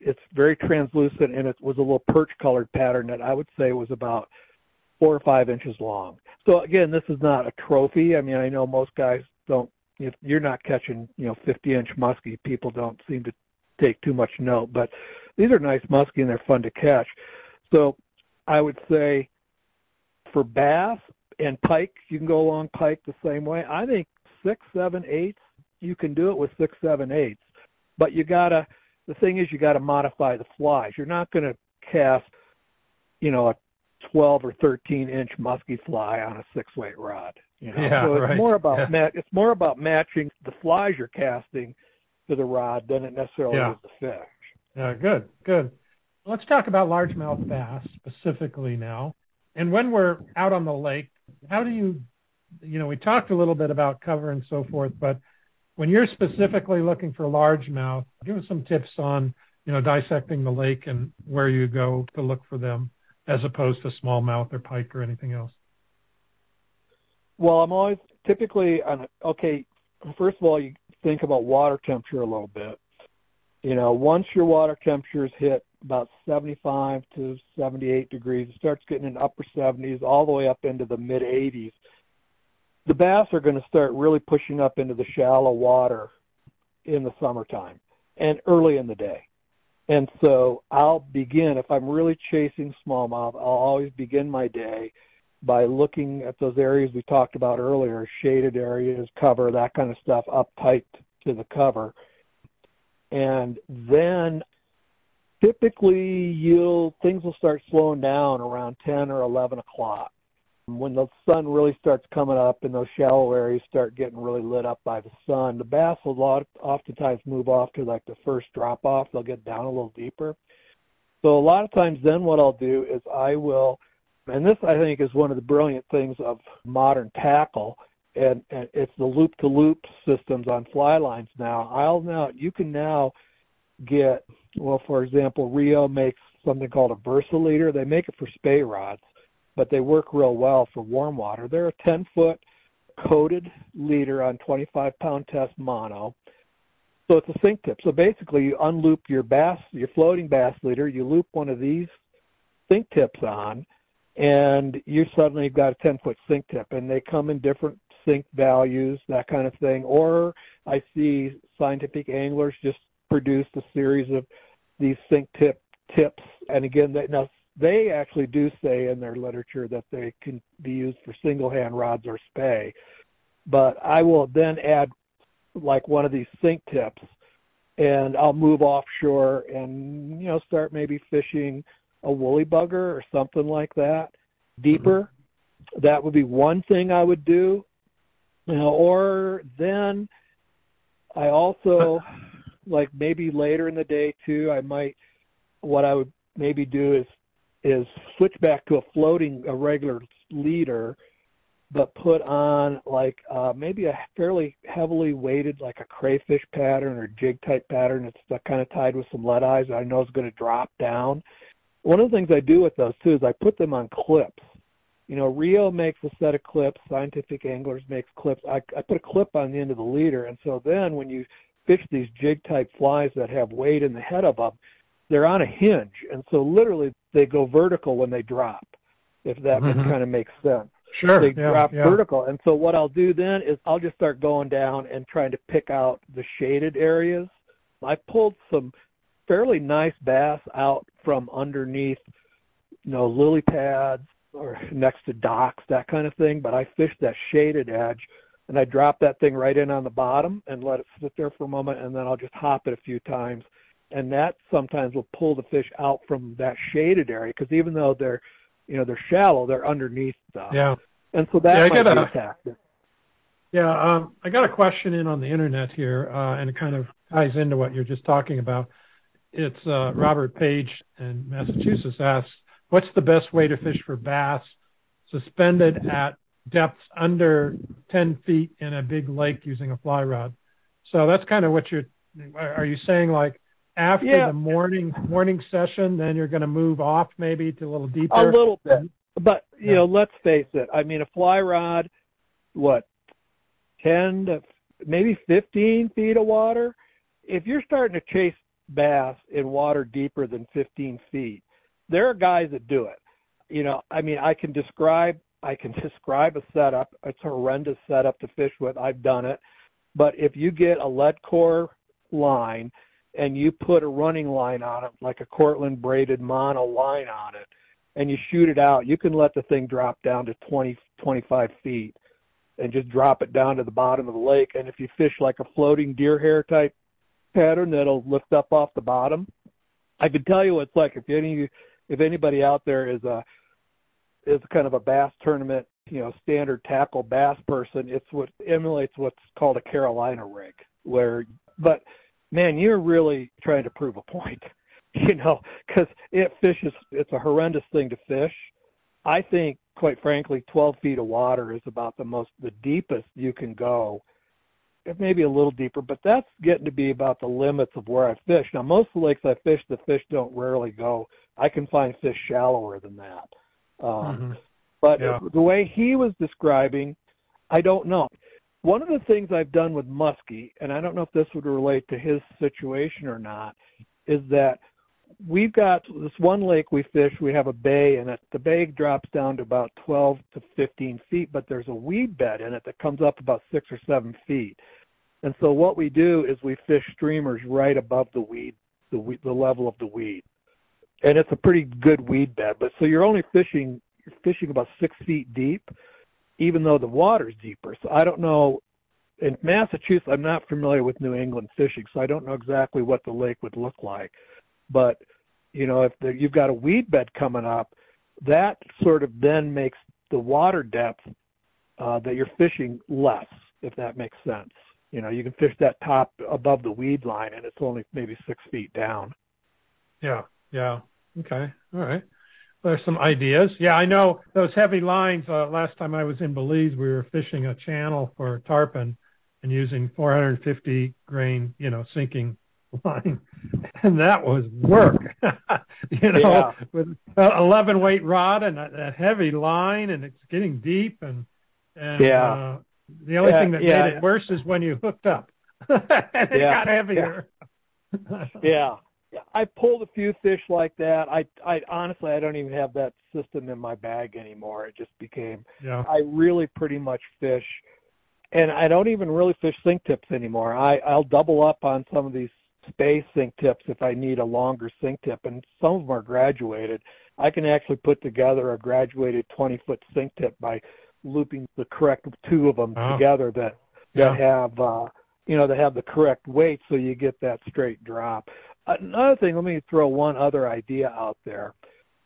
it's very translucent, and it was a little perch colored pattern that I would say was about four or five inches long. So again, this is not a trophy. I mean, I know most guys don't. If you're not catching, you know, 50-inch muskie, people don't seem to take too much note. But these are nice muskie and they're fun to catch. So I would say for bass and pike, you can go along pike the same way. I think six, seven, eights, you can do it with six, seven, eights. But you gotta. The thing is, you gotta modify the flies. You're not going to cast, you know, a 12 or 13 inch musky fly on a six weight rod. You know, Yeah, so it's right. more about Yeah. ma- it's more about matching the flies you're casting to the rod than it necessarily Yeah. is the fish. Yeah, good, good. Let's talk about largemouth bass specifically now. And when we're out on the lake, how do you, you know, we talked a little bit about cover and so forth, but when you're specifically looking for largemouth, give us some tips on, you know, dissecting the lake and where you go to look for them as opposed to smallmouth or pike or anything else? Well, I'm always typically on. Okay, first of all, you think about water temperature a little bit. You know, once your water temperatures hit about 75 to 78 degrees, it starts getting in upper 70s all the way up into the mid 80s. The bass are going to start really pushing up into the shallow water in the summertime and early in the day. And so I'll begin, if I'm really chasing smallmouth, I'll always begin my day by looking at those areas we talked about earlier, shaded areas, cover, that kind of stuff, up tight to the cover. And then typically you'll things will start slowing down around 10 or 11 o'clock. When the sun really starts coming up and those shallow areas start getting really lit up by the sun, the bass will lot, oftentimes move off to like the first drop off. They'll get down a little deeper. So a lot of times then what I'll do is I will and this, I think, is one of the brilliant things of modern tackle, and, and it's the loop-to-loop systems on fly lines now. I'll now, you can now get, well, for example, Rio makes something called a VersiLeader. They make it for spey rods, but they work real well for warm water. They're a 10-foot coated leader on 25-pound test mono. So it's a sink tip. So basically, you unloop your bass, your floating bass leader, you loop one of these sink tips on, and you suddenly got a 10 foot sink tip and they come in different sink values, that kind of thing. Or I see scientific anglers just produce a series of these sink tip tips. And again, they, now they actually do say in their literature that they can be used for single hand rods or spey. But I will then add like one of these sink tips and I'll move offshore and, you know, start maybe fishing a woolly bugger or something like that deeper. Mm-hmm. That would be one thing I would do. You know, or then I also like maybe later in the day too, I might what I would maybe do is is switch back to a floating a regular leader but put on like uh, maybe a fairly heavily weighted like a crayfish pattern or jig type pattern. It's kind of tied with some lead eyes. I know it's going to drop down, one of the things I do with those too is I put them on clips. You know, Rio makes a set of clips. Scientific Anglers makes clips. I, I put a clip on the end of the leader, and so then when you fish these jig type flies that have weight in the head of them, they're on a hinge, and so literally they go vertical when they drop. If that mm-hmm. kind of makes sense. Sure. They yeah, drop yeah. vertical, and so what I'll do then is I'll just start going down and trying to pick out the shaded areas. I pulled some fairly nice bass out from underneath, you know, lily pads or next to docks, that kind of thing. But I fished that shaded edge and I drop that thing right in on the bottom and let it sit there for a moment and then I'll just hop it a few times. And that sometimes will pull the fish out from that shaded area because even though they're, you know, they're shallow, they're underneath stuff. Yeah. And so that yeah, might be a tactic. Yeah, um, I got a question in on the internet here, uh, and it kind of ties into what you're just talking about it's uh, Robert Page in Massachusetts asks, what's the best way to fish for bass suspended at depths under 10 feet in a big lake using a fly rod? So that's kind of what you're, are you saying like after yeah. the morning morning session, then you're going to move off maybe to a little deeper? A little bit. But, you yeah. know, let's face it. I mean, a fly rod, what, 10 to maybe 15 feet of water? If you're starting to chase bass in water deeper than 15 feet. There are guys that do it. You know, I mean, I can describe I can describe a setup. It's a horrendous setup to fish with. I've done it. But if you get a lead core line and you put a running line on it, like a Cortland braided mono line on it, and you shoot it out, you can let the thing drop down to 20, 25 feet and just drop it down to the bottom of the lake. And if you fish like a floating deer hair type pattern that'll lift up off the bottom. I can tell you what it's like if any if anybody out there is a is kind of a bass tournament, you know, standard tackle bass person, it's what emulates what's called a Carolina rig where but man, you're really trying to prove a point, you know, cuz it fishes it's a horrendous thing to fish. I think quite frankly 12 feet of water is about the most the deepest you can go If maybe a little deeper, but that's getting to be about the limits of where I fish. Now, most of the lakes I fish, the fish don't rarely go. I can find fish shallower than that. Um, mm-hmm. But yeah. the way he was describing, I don't know. One of the things I've done with muskie, and I don't know if this would relate to his situation or not, is that we've got this one lake we fish. We have a bay, and it, the bay drops down to about 12 to 15 feet, but there's a weed bed in it that comes up about six or seven feet. And so what we do is we fish streamers right above the weed, the, weed, the level of the weed, and it's a pretty good weed bed. But so you're only fishing, you're fishing about six feet deep, even though the water's deeper. So I don't know. In Massachusetts, I'm not familiar with New England fishing, so I don't know exactly what the lake would look like. But you know, if the, you've got a weed bed coming up, that sort of then makes the water depth uh, that you're fishing less, if that makes sense. You know, you can fish that top above the weed line, and it's only maybe six feet down. Yeah, yeah. Okay, all right. There's some ideas. Yeah, I know those heavy lines. Uh, last time I was in Belize, we were fishing a channel for tarpon and using 450 grain, you know, sinking line, and that was work. you know, yeah. with an 11 weight rod and a, a, heavy line, and it's getting deep, and and yeah. Uh, the only yeah, thing that yeah. made it worse is when you hooked up, and it got heavier. yeah. I pulled a few fish like that. I, I honestly, I don't even have that system in my bag anymore. It just became. Yeah. I really pretty much fish and I don't even really fish sink tips anymore. I I'll double up on some of these spey sink tips if I need a longer sink tip, and some of them are graduated. I can actually put together a graduated 20-foot sink tip by looping the correct two of them oh. together that that yeah. have uh, you know that have the correct weight, so you get that straight drop. Another thing, let me throw one other idea out there.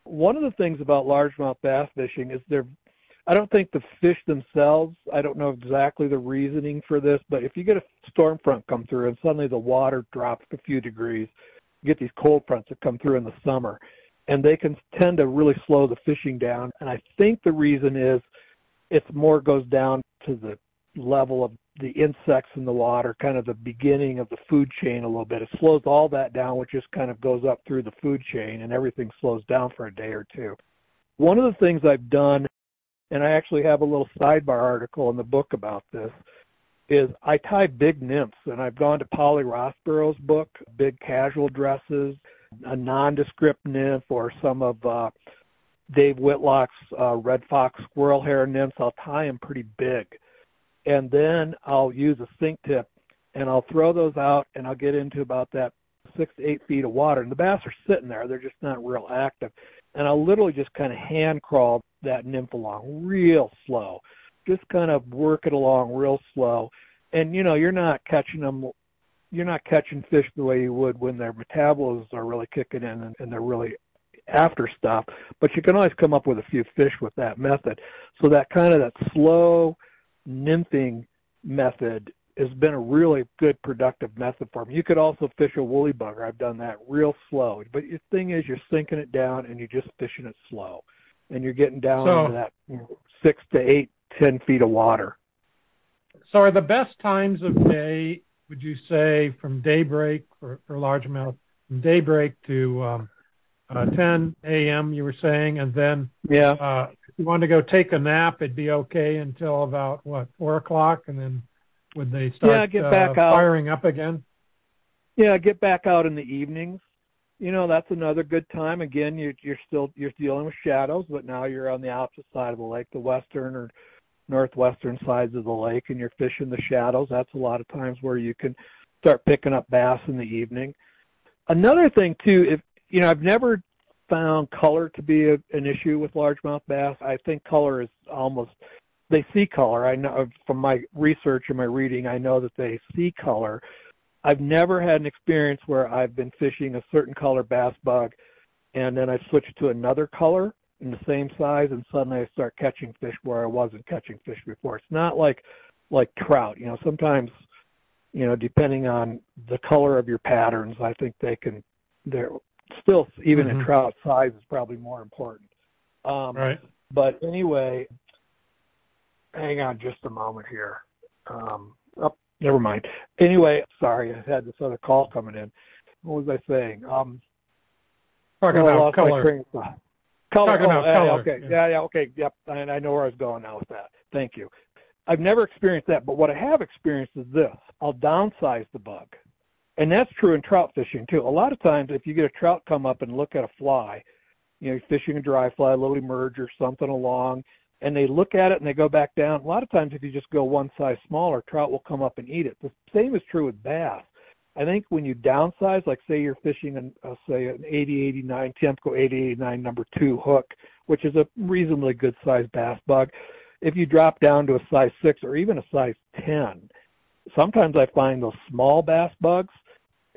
One of the things about largemouth bass fishing is they're I don't think the fish themselves, I don't know exactly the reasoning for this, but if you get a storm front come through and suddenly the water drops a few degrees, you get these cold fronts that come through in the summer, and they can tend to really slow the fishing down. And I think the reason is it's more goes down to the level of the insects in the water, kind of the beginning of the food chain a little bit. It slows all that down, which just kind of goes up through the food chain, and everything slows down for a day or two. One of the things I've done and I actually have a little sidebar article in the book about this, is I tie big nymphs, and I've gone to Polly Rosborough's book, Big Casual Dresses, a nondescript nymph, or some of uh, Dave Whitlock's uh, red fox squirrel hair nymphs. I'll tie them pretty big, and then I'll use a sink tip, and I'll throw those out, and I'll get into about that six to eight feet of water, and the bass are sitting there; they're just not real active, and I'll literally just kind of hand crawl that nymph along real slow. Just kind of work it along real slow. And you know, you're not catching them you're not catching fish the way you would when their metabolisms are really kicking in and, and they're really after stuff. But you can always come up with a few fish with that method. So that kind of that slow nymphing method has been a really good productive method for them. You could also fish a woolly bugger. I've done that real slow. But the thing is you're sinking it down and you're just fishing it slow and you're getting down so, into that you know, six to eight, ten feet of water. So are the best times of day, would you say, from daybreak for, for largemouth, from daybreak to um, uh, 10 a.m. you were saying, and then yeah. uh, you want to go take a nap, it'd be okay until about, what, 4 o'clock, and then would they start yeah, get back uh, out. firing up again? Yeah, get back out in the evenings you know that's another good time. Again, you're, you're still you're dealing with shadows, but now you're on the opposite side of the lake, the western or northwestern sides of the lake, and you're fishing the shadows. That's a lot of times where you can start picking up bass in the evening. Another thing too, if you know, I've never found color to be a, an issue with largemouth bass. I think color is almost they see color. I know from my research and my reading, I know that they see color I've never had an experience where I've been fishing a certain color bass bug and then I switch to another color in the same size and suddenly I start catching fish where I wasn't catching fish before. It's not like like trout. You know, sometimes, you know, depending on the color of your patterns, I think they can they're still even mm-hmm. in trout size is probably more important. Um right. but anyway, hang on just a moment here. Um up never mind. Anyway, sorry, I had this other call coming in. What was I saying? Um, Talking well, about color. Color. Talking oh, about yeah, color, Okay. yeah. Yeah. yeah. Okay. Yep. And I know where I was going now with that. Thank you. I've never experienced that, but what I have experienced is this: I'll downsize the bug, and that's true in trout fishing too. A lot of times, if you get a trout come up and look at a fly, you know, you're fishing a dry fly, a little emerge or something along, and they look at it and they go back down. A lot of times, if you just go one size smaller, trout will come up and eat it. The same is true with bass. I think when you downsize, like say you're fishing an, uh, say an 8089 Tiemco 8089 number two hook, which is a reasonably good sized bass bug, if you drop down to a size six or even a size 10, sometimes I find those small bass bugs.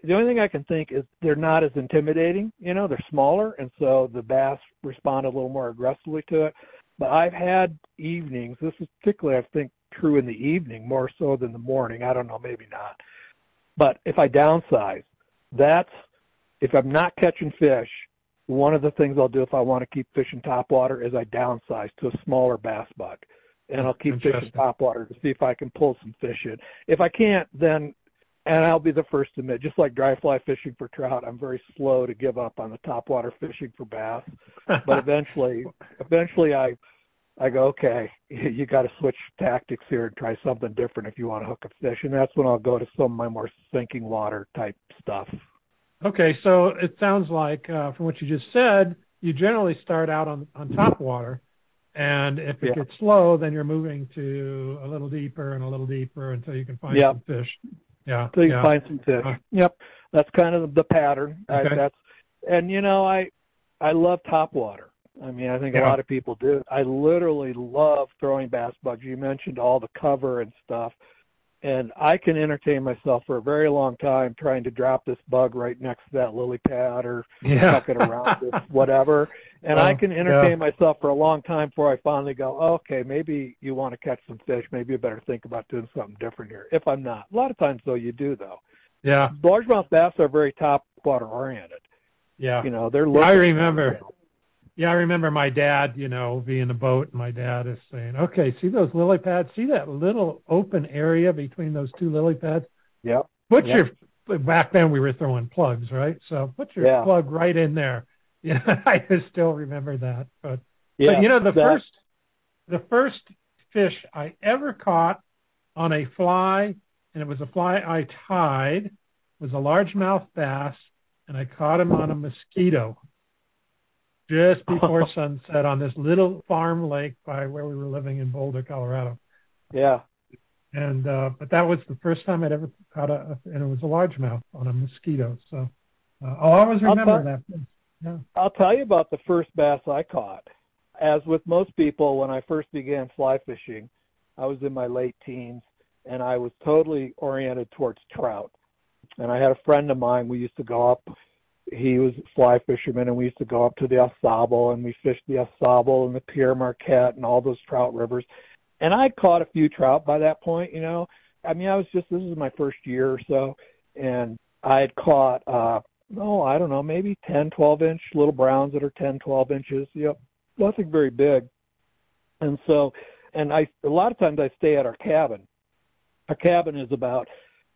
The only thing I can think is they're not as intimidating. You know, they're smaller, and so the bass respond a little more aggressively to it. But I've had evenings. This is particularly, I think, true in the evening more so than the morning. I don't know, maybe not. But if I downsize, that's if I'm not catching fish. One of the things I'll do if I want to keep fishing topwater is I downsize to a smaller bass bug, and I'll keep fishing topwater to see if I can pull some fish in. If I can't, then and I'll be the first to admit, just like dry fly fishing for trout, I'm very slow to give up on the topwater fishing for bass. But eventually, eventually I, I go, okay, you got to switch tactics here and try something different if you want to hook a fish, and that's when I'll go to some of my more sinking water type stuff. Okay, so it sounds like uh, from what you just said, you generally start out on on top water, and if it Yeah. gets slow, then you're moving to a little deeper and a little deeper until you can find Yep. some fish. Yeah, So you yeah. find some fish. Uh, Yep, that's kind of the pattern. I, Okay. that's and you know I I love top water. I mean, I think a lot of people do. I literally love throwing bass bugs. You mentioned all the cover and stuff, and I can entertain myself for a very long time trying to drop this bug right next to that lily pad or yeah. tuck it around it, whatever. And I Oh, can entertain myself for a long time before I finally go, okay, maybe you want to catch some fish. Maybe you better think about doing something different here. If I'm not, a lot of times though you do though. yeah, Largemouth bass are very top water oriented. yeah. You know, they're. Yeah, I looking- remember. Yeah, I remember my dad, you know, being in a boat, and my dad is saying, "Okay, see those lily pads? See that little open area between those two lily pads? Yep. Put Yep. your back then we were throwing plugs, right? So put your Yeah. plug right in there. Yeah, I still remember that. But, Yeah. but you know, the that- first the first fish I ever caught on a fly, and it was a fly I tied, was a largemouth bass, and I caught him on a mosquito just before sunset on this little farm lake by where we were living in Boulder, Colorado. Yeah. And uh, but that was the first time I'd ever caught a, and it was a largemouth on a mosquito. So uh, I'll always I'll remember that. Yeah. I'll tell you about the first bass I caught. As with most people, when I first began fly fishing, I was in my late teens, and I was totally oriented towards trout. And I had a friend of mine. We used to go up. He was a fly fisherman, and we used to go up to the Au Sable, and we fished the Au Sable and the Pere Marquette and all those trout rivers. And I'd caught a few trout by that point. You know, I mean, I was just this is my first year or so, and I had caught uh, oh, I don't know, maybe 10, 12 inch little browns that are 10, 12 inches. Yep, nothing very big. And so, and I a lot of times I stay at our cabin. Our cabin is about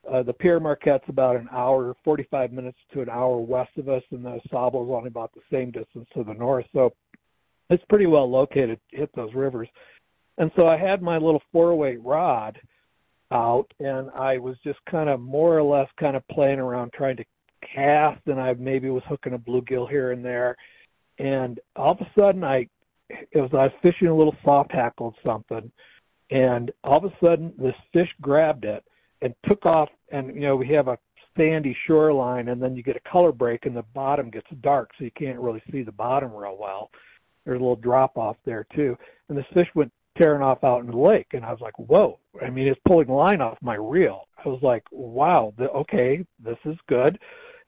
uh, the Pere Marquette's about an hour, 45 minutes to an hour west of us, and the Sable is only about the same distance to the north. So it's pretty well located, hit those rivers. And so I had my little four-weight rod out, and I was just kind of more or less kind of playing around trying to cast, and I maybe was hooking a bluegill here and there. And all of a sudden, I it was I was fishing a little soft hackle something, and all of a sudden this fish grabbed it and took off. And you know we have a sandy shoreline, and then you get a color break, and the bottom gets dark, so you can't really see the bottom real well. There's a little drop off there too, and this fish went tearing off out in the lake, and I was like, "Whoa!" I mean, it's pulling line off my reel. I was like, "Wow, the, okay, this is good."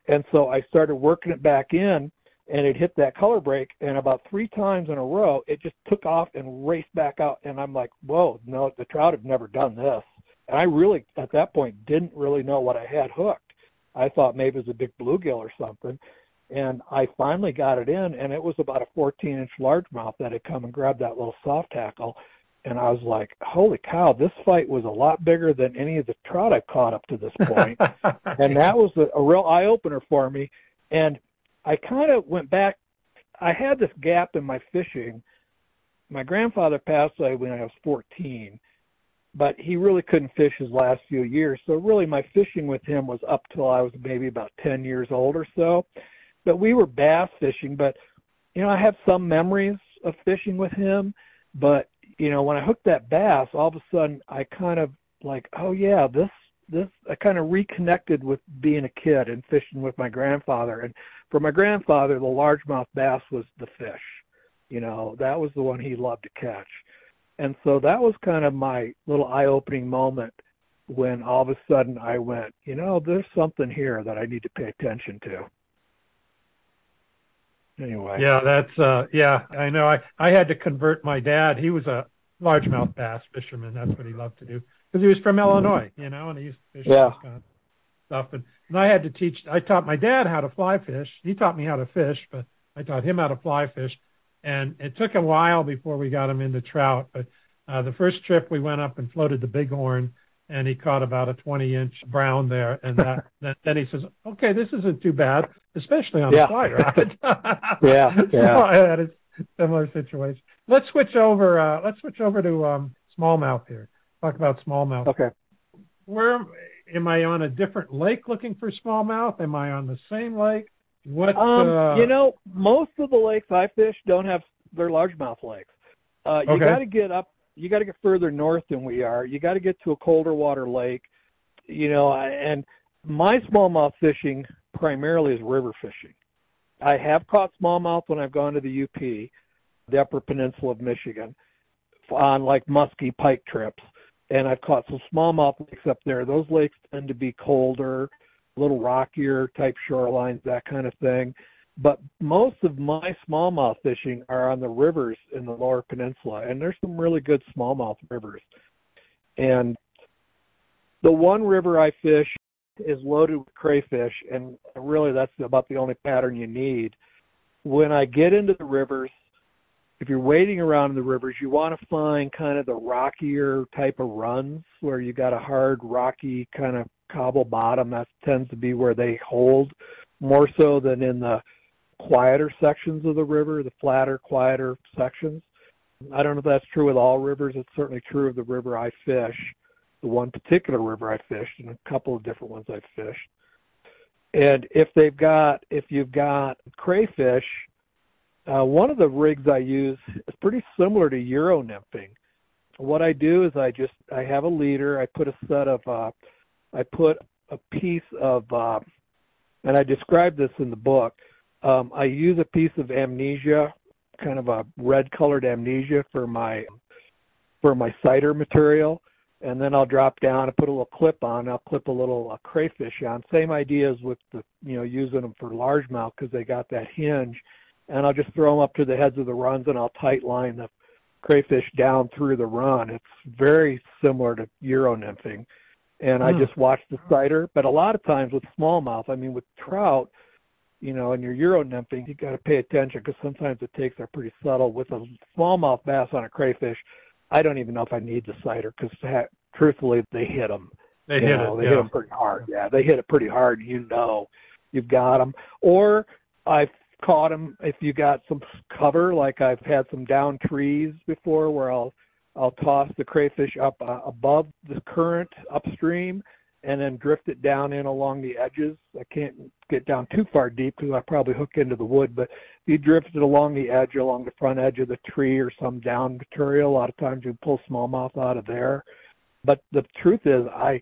And so I started working it back in, and it hit that color break, and about three times in a row, it just took off and raced back out. And I'm like, whoa, no, the trout have never done this. And I really, at that point, didn't really know what I had hooked. I thought maybe it was a big bluegill or something. And I finally got it in, and it was about a 14-inch largemouth that had come and grabbed that little soft hackle. and I was like, "Holy cow! This fight was a lot bigger than any of the trout I've caught up to this point." and that was a, a real eye opener for me. And I kind of went back. I had this gap in my fishing. My grandfather passed away when I was 14, but he really couldn't fish his last few years. So really, my fishing with him was up till I was maybe about 10 years old or so. But we were bass fishing. But you know, I have some memories of fishing with him, but you know, when I hooked that bass, all of a sudden I kind of like, oh yeah, this this I kind of reconnected with being a kid and fishing with my grandfather. And for my grandfather, the largemouth bass was the fish. You know, that was the one he loved to catch. And so that was kind of my little eye-opening moment when all of a sudden I went, you know, there's something here that I need to pay attention to. Anyway. Yeah, that's uh yeah, I know. I I had to convert my dad. He was a largemouth bass fisherman. That's what he loved to do because he was from Illinois, you know, and he used to fish yeah. kind of stuff. And, and I had to teach. I taught my dad how to fly fish. He taught me how to fish, but I taught him how to fly fish. And it took a while before we got him into trout. But uh, the first trip we went up and floated the bighorn, and he caught about a 20 inch brown there. And that, then, then he says, okay, this isn't too bad, especially on yeah. a fly rod. yeah, yeah. So I had a similar situation. Let's switch over. Uh, let's switch over to um, smallmouth here. Talk about smallmouth. Okay. Where am I on a different lake looking for smallmouth? Am I on the same lake? What? Um, uh, you know, most of the lakes I fish don't have they're largemouth lakes. Uh, you Okay. got to get up. You got to get further north than we are. You got to get to a colder water lake. You know, I- and my smallmouth fishing primarily is river fishing. I have caught smallmouth when I've gone to the UP, the Upper Peninsula of Michigan, on like musky pike trips, and I've caught some smallmouth lakes up there. Those lakes tend to be colder, little rockier type shorelines, that kind of thing. But most of my smallmouth fishing are on the rivers in the lower peninsula, and there's some really good smallmouth rivers. And the one river I fish is loaded with crayfish, and really that's about the only pattern you need. When I get into the rivers, if you're wading around in the rivers, you want to find kind of the rockier type of runs where you got a hard, rocky kind of cobble bottom. That tends to be where they hold more so than in the quieter sections of the river, the flatter, quieter sections. I don't know if that's true with all rivers. It's certainly true of the river I fish, the one particular river I fished, and a couple of different ones I've fished. And if they've got, if you've got crayfish, uh, one of the rigs I use is pretty similar to Euro nymphing. What I do is I just, I have a leader, I put a set of, uh, I put a piece of, uh, and I describe this in the book, um, I use a piece of amnesia, kind of a red-colored amnesia for my for my sighter material, and then I'll drop down and put a little clip on. I'll clip a little uh, crayfish on. Same ideas with the you know using them for largemouth because they got that hinge, and I'll just throw them up to the heads of the runs and I'll tight line the crayfish down through the run. It's very similar to Euro nymphing, and I Hmm. just watch the sighter. But a lot of times with smallmouth, I mean with trout you know, and your Euro nymphing, you got to pay attention because sometimes the takes are pretty subtle. With a smallmouth bass on a crayfish, I don't even know if I need the sighter because truthfully, they hit them. they you hit know, it. They yeah. hit them pretty hard. Yeah, they hit it pretty hard. You know, you've got them. Or I've caught them if you got some cover, like I've had some down trees before, where I'll I'll toss the crayfish up uh, above the current upstream and then drift it down in along the edges. I can't get down too far deep because I probably hook into the wood, but if you drift it along the edge, along the front edge of the tree or some down material, a lot of times you pull smallmouth out of there. But the truth is, I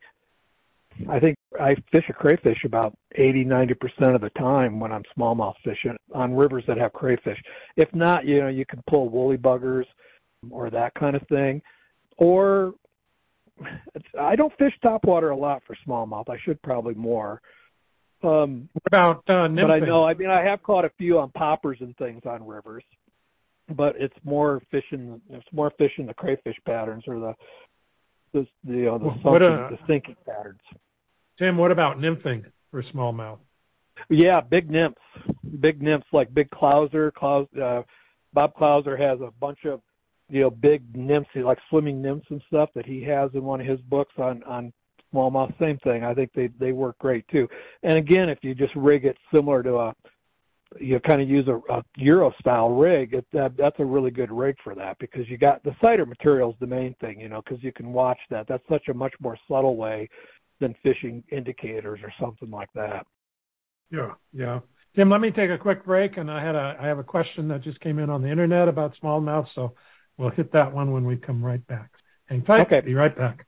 I think I fish a crayfish about 80, 90% of the time when I'm smallmouth fishing on rivers that have crayfish. If not, you know, you can pull woolly buggers or that kind of thing. Or I don't fish topwater a lot for smallmouth. I should probably more. Um, What about uh, nymphing? but I know, I mean, I have caught a few on poppers and things on rivers, but it's more fishing. It's more fishing the crayfish patterns or the the the, you know, the, What, sunken, uh, the sinking patterns. Tim, what about nymphing for smallmouth? Yeah, big nymphs, big nymphs like Big Clouser. Klaus, uh, Bob Clouser has a bunch of you know, big nymphs, like swimming nymphs and stuff that he has in one of his books on on smallmouth. Same thing. I think they they work great too. And again, if you just rig it similar to a you kind of use a, a Euro style rig, it, that, that's a really good rig for that because you got the sighter material is the main thing, you know, because you can watch that. That's such a much more subtle way than fishing indicators or something like that. Yeah, yeah. Tim, let me take a quick break, and I had a I have a question that just came in on the internet about smallmouth, so we'll hit that one when we come right back. Hang tight. Okay. Be right back.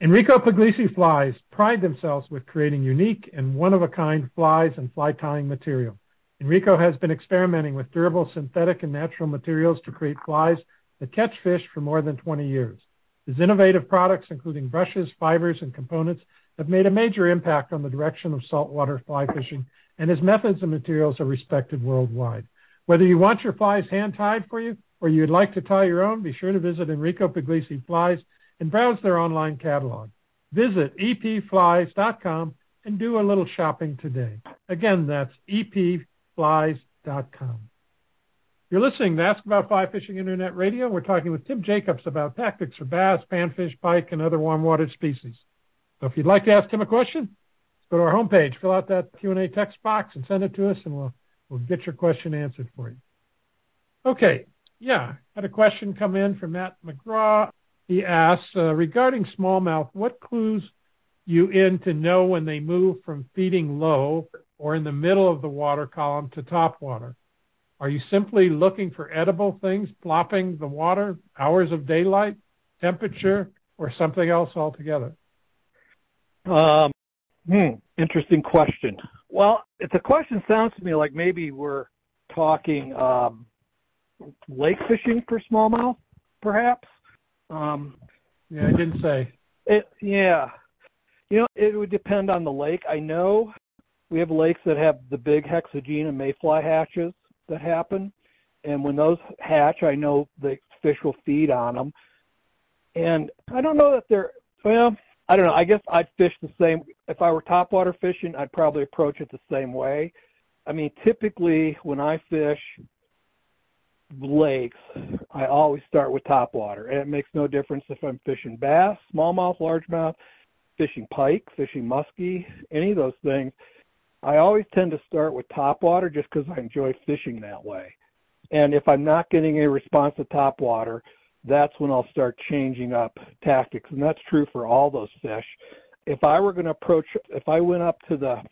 Enrico Puglisi flies pride themselves with creating unique and one-of-a-kind flies and fly tying material. Enrico has been experimenting with durable synthetic and natural materials to create flies that catch fish for more than 20 years. His innovative products, including brushes, fibers, and components, have made a major impact on the direction of saltwater fly fishing, and his methods and materials are respected worldwide. Whether you want your flies hand-tied for you or you'd like to tie your own, be sure to visit Enrico Puglisi Flies and browse their online catalog. Visit epflies.com and do a little shopping today. Again, that's epflies.com. You're listening to Ask About Fly Fishing Internet Radio. We're talking with Tim Jacobs about tactics for bass, panfish, pike, and other warm-water species. So if you'd like to ask Tim a question, go to our homepage, fill out that Q&A text box, and send it to us, and we'll we'll get your question answered for you. Okay, yeah, had a question come in from Matt McGraw. He asks, uh, regarding smallmouth, what clues you in to know when they move from feeding low or in the middle of the water column to top water? Are you simply looking for edible things plopping the water, hours of daylight, temperature, or something else altogether? Um, hmm, interesting question. Well, a question sounds to me like maybe we're talking um, lake fishing for smallmouth, perhaps. Um, yeah, I didn't say. It, yeah, you know, it would depend on the lake. I know we have lakes that have the big Hexagenia mayfly hatches that happen, and when those hatch, I know the fish will feed on them. And I don't know that they're well. I don't know. I guess I'd fish the same. If I were topwater fishing, I'd probably approach it the same way. I mean, typically when I fish lakes, I always start with top water. and it makes no difference if I'm fishing bass, smallmouth, largemouth, fishing pike, fishing muskie, any of those things. I always tend to start with top water just because I enjoy fishing that way. And if I'm not getting a response to top water, that's when I'll start changing up tactics. And that's true for all those fish. If I were going to approach, if I went up to the,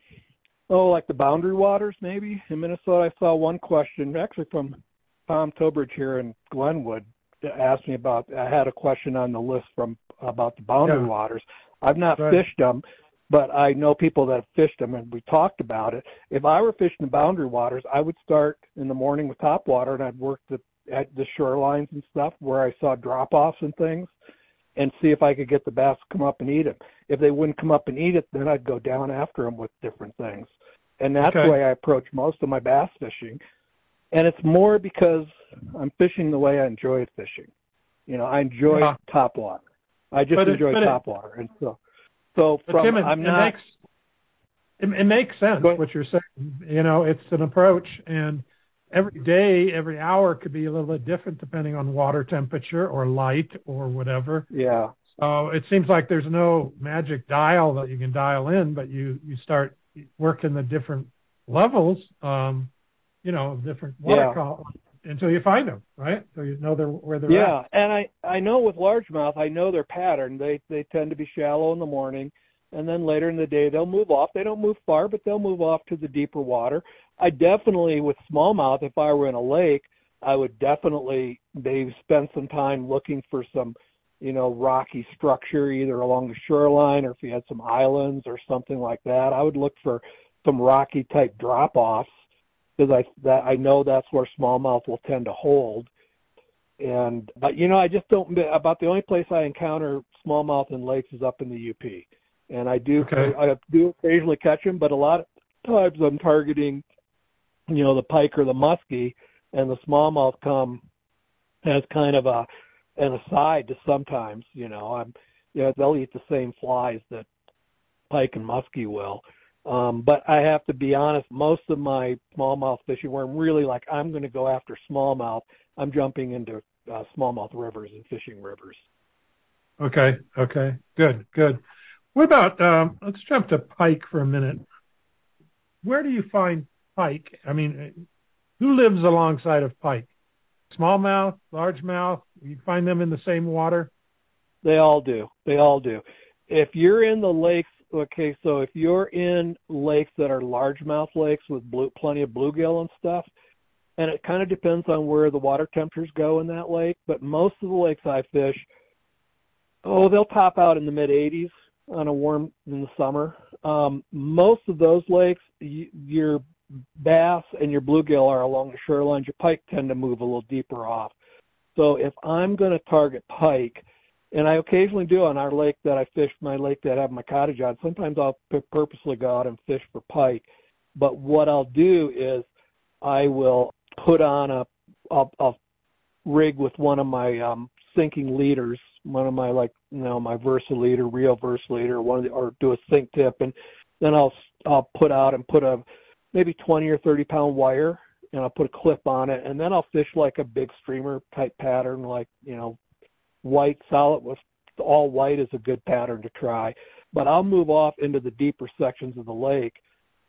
oh, like the boundary waters maybe in Minnesota, I saw one question actually from Tom Tobridge here in Glenwood asked me about, I had a question on the list from about the boundary yeah. waters. I've not right. fished them, but I know people that have fished them, and we talked about it. If I were fishing the boundary waters, I would start in the morning with top water, and I'd work the, at the shorelines and stuff where I saw drop-offs and things, and see if I could get the bass to come up and eat it. If they wouldn't come up and eat it, then I'd go down after them with different things. And that's okay. the way I approach most of my bass fishing. And it's more because I'm fishing the way I enjoy fishing. You know, I enjoy yeah. top water. I just but enjoy it, top it, water, and so so from Tim, it, I'm not. It makes, it, it makes sense what you're saying. You know, it's an approach, and every day, every hour could be a little bit different depending on water temperature or light or whatever. Yeah. So it seems like there's no magic dial that you can dial in, but you you start working the different levels, um, you know, different water yeah. until you find them, right? So you know they're where they're yeah. at. Yeah, and I I know with largemouth, I know their pattern. They they tend to be shallow in the morning, and then later in the day they'll move off. They don't move far, but they'll move off to the deeper water. I definitely with smallmouth, if I were in a lake, I would definitely maybe spend some time looking for some, you know, rocky structure either along the shoreline or if you had some islands or something like that. I would look for some rocky type drop offs because I that I know that's where smallmouth will tend to hold. And but you know, I just don't. About the only place I encounter smallmouth in lakes is up in the UP, and I do okay. I do occasionally catch them, but a lot of times I'm targeting, you know, the pike or the muskie, and the smallmouth come as kind of a an aside to sometimes. You know, I'm you know they'll eat the same flies that pike and muskie will. Um, but I have to be honest, most of my smallmouth fishing where I'm really like, I'm going to go after smallmouth, I'm jumping into uh, smallmouth rivers and fishing rivers. Okay. Okay. Good. Good. What about? Um, let's jump to pike for a minute. Where do you find pike? I mean, who lives alongside of pike? Smallmouth, largemouth. You find them in the same water. They all do. They all do. If you're in the lakes, okay, so if you're in lakes that are largemouth lakes with blue, plenty of bluegill and stuff, and it kind of depends on where the water temperatures go in that lake, but most of the lakes I fish, oh, they'll top out in the mid 80s on a warm in the summer. Um, most of those lakes, y- your bass and your bluegill are along the shoreline. Your pike tend to move a little deeper off. So if I'm going to target pike, and I occasionally do on our lake that I fish, my lake that I have my cottage on. Sometimes I'll purposely go out and fish for pike. But what I'll do is I will put on a, a, a rig with one of my um, sinking leaders, one of my like you know my VersiLeader, Rio VersiLeader, one of the, or do a sink tip, and then I'll I'll put out and put a maybe 20 or 30 pound wire, and I'll put a clip on it, and then I'll fish like a big streamer type pattern, like you know white solid with all white is a good pattern to try. But I'll move off into the deeper sections of the lake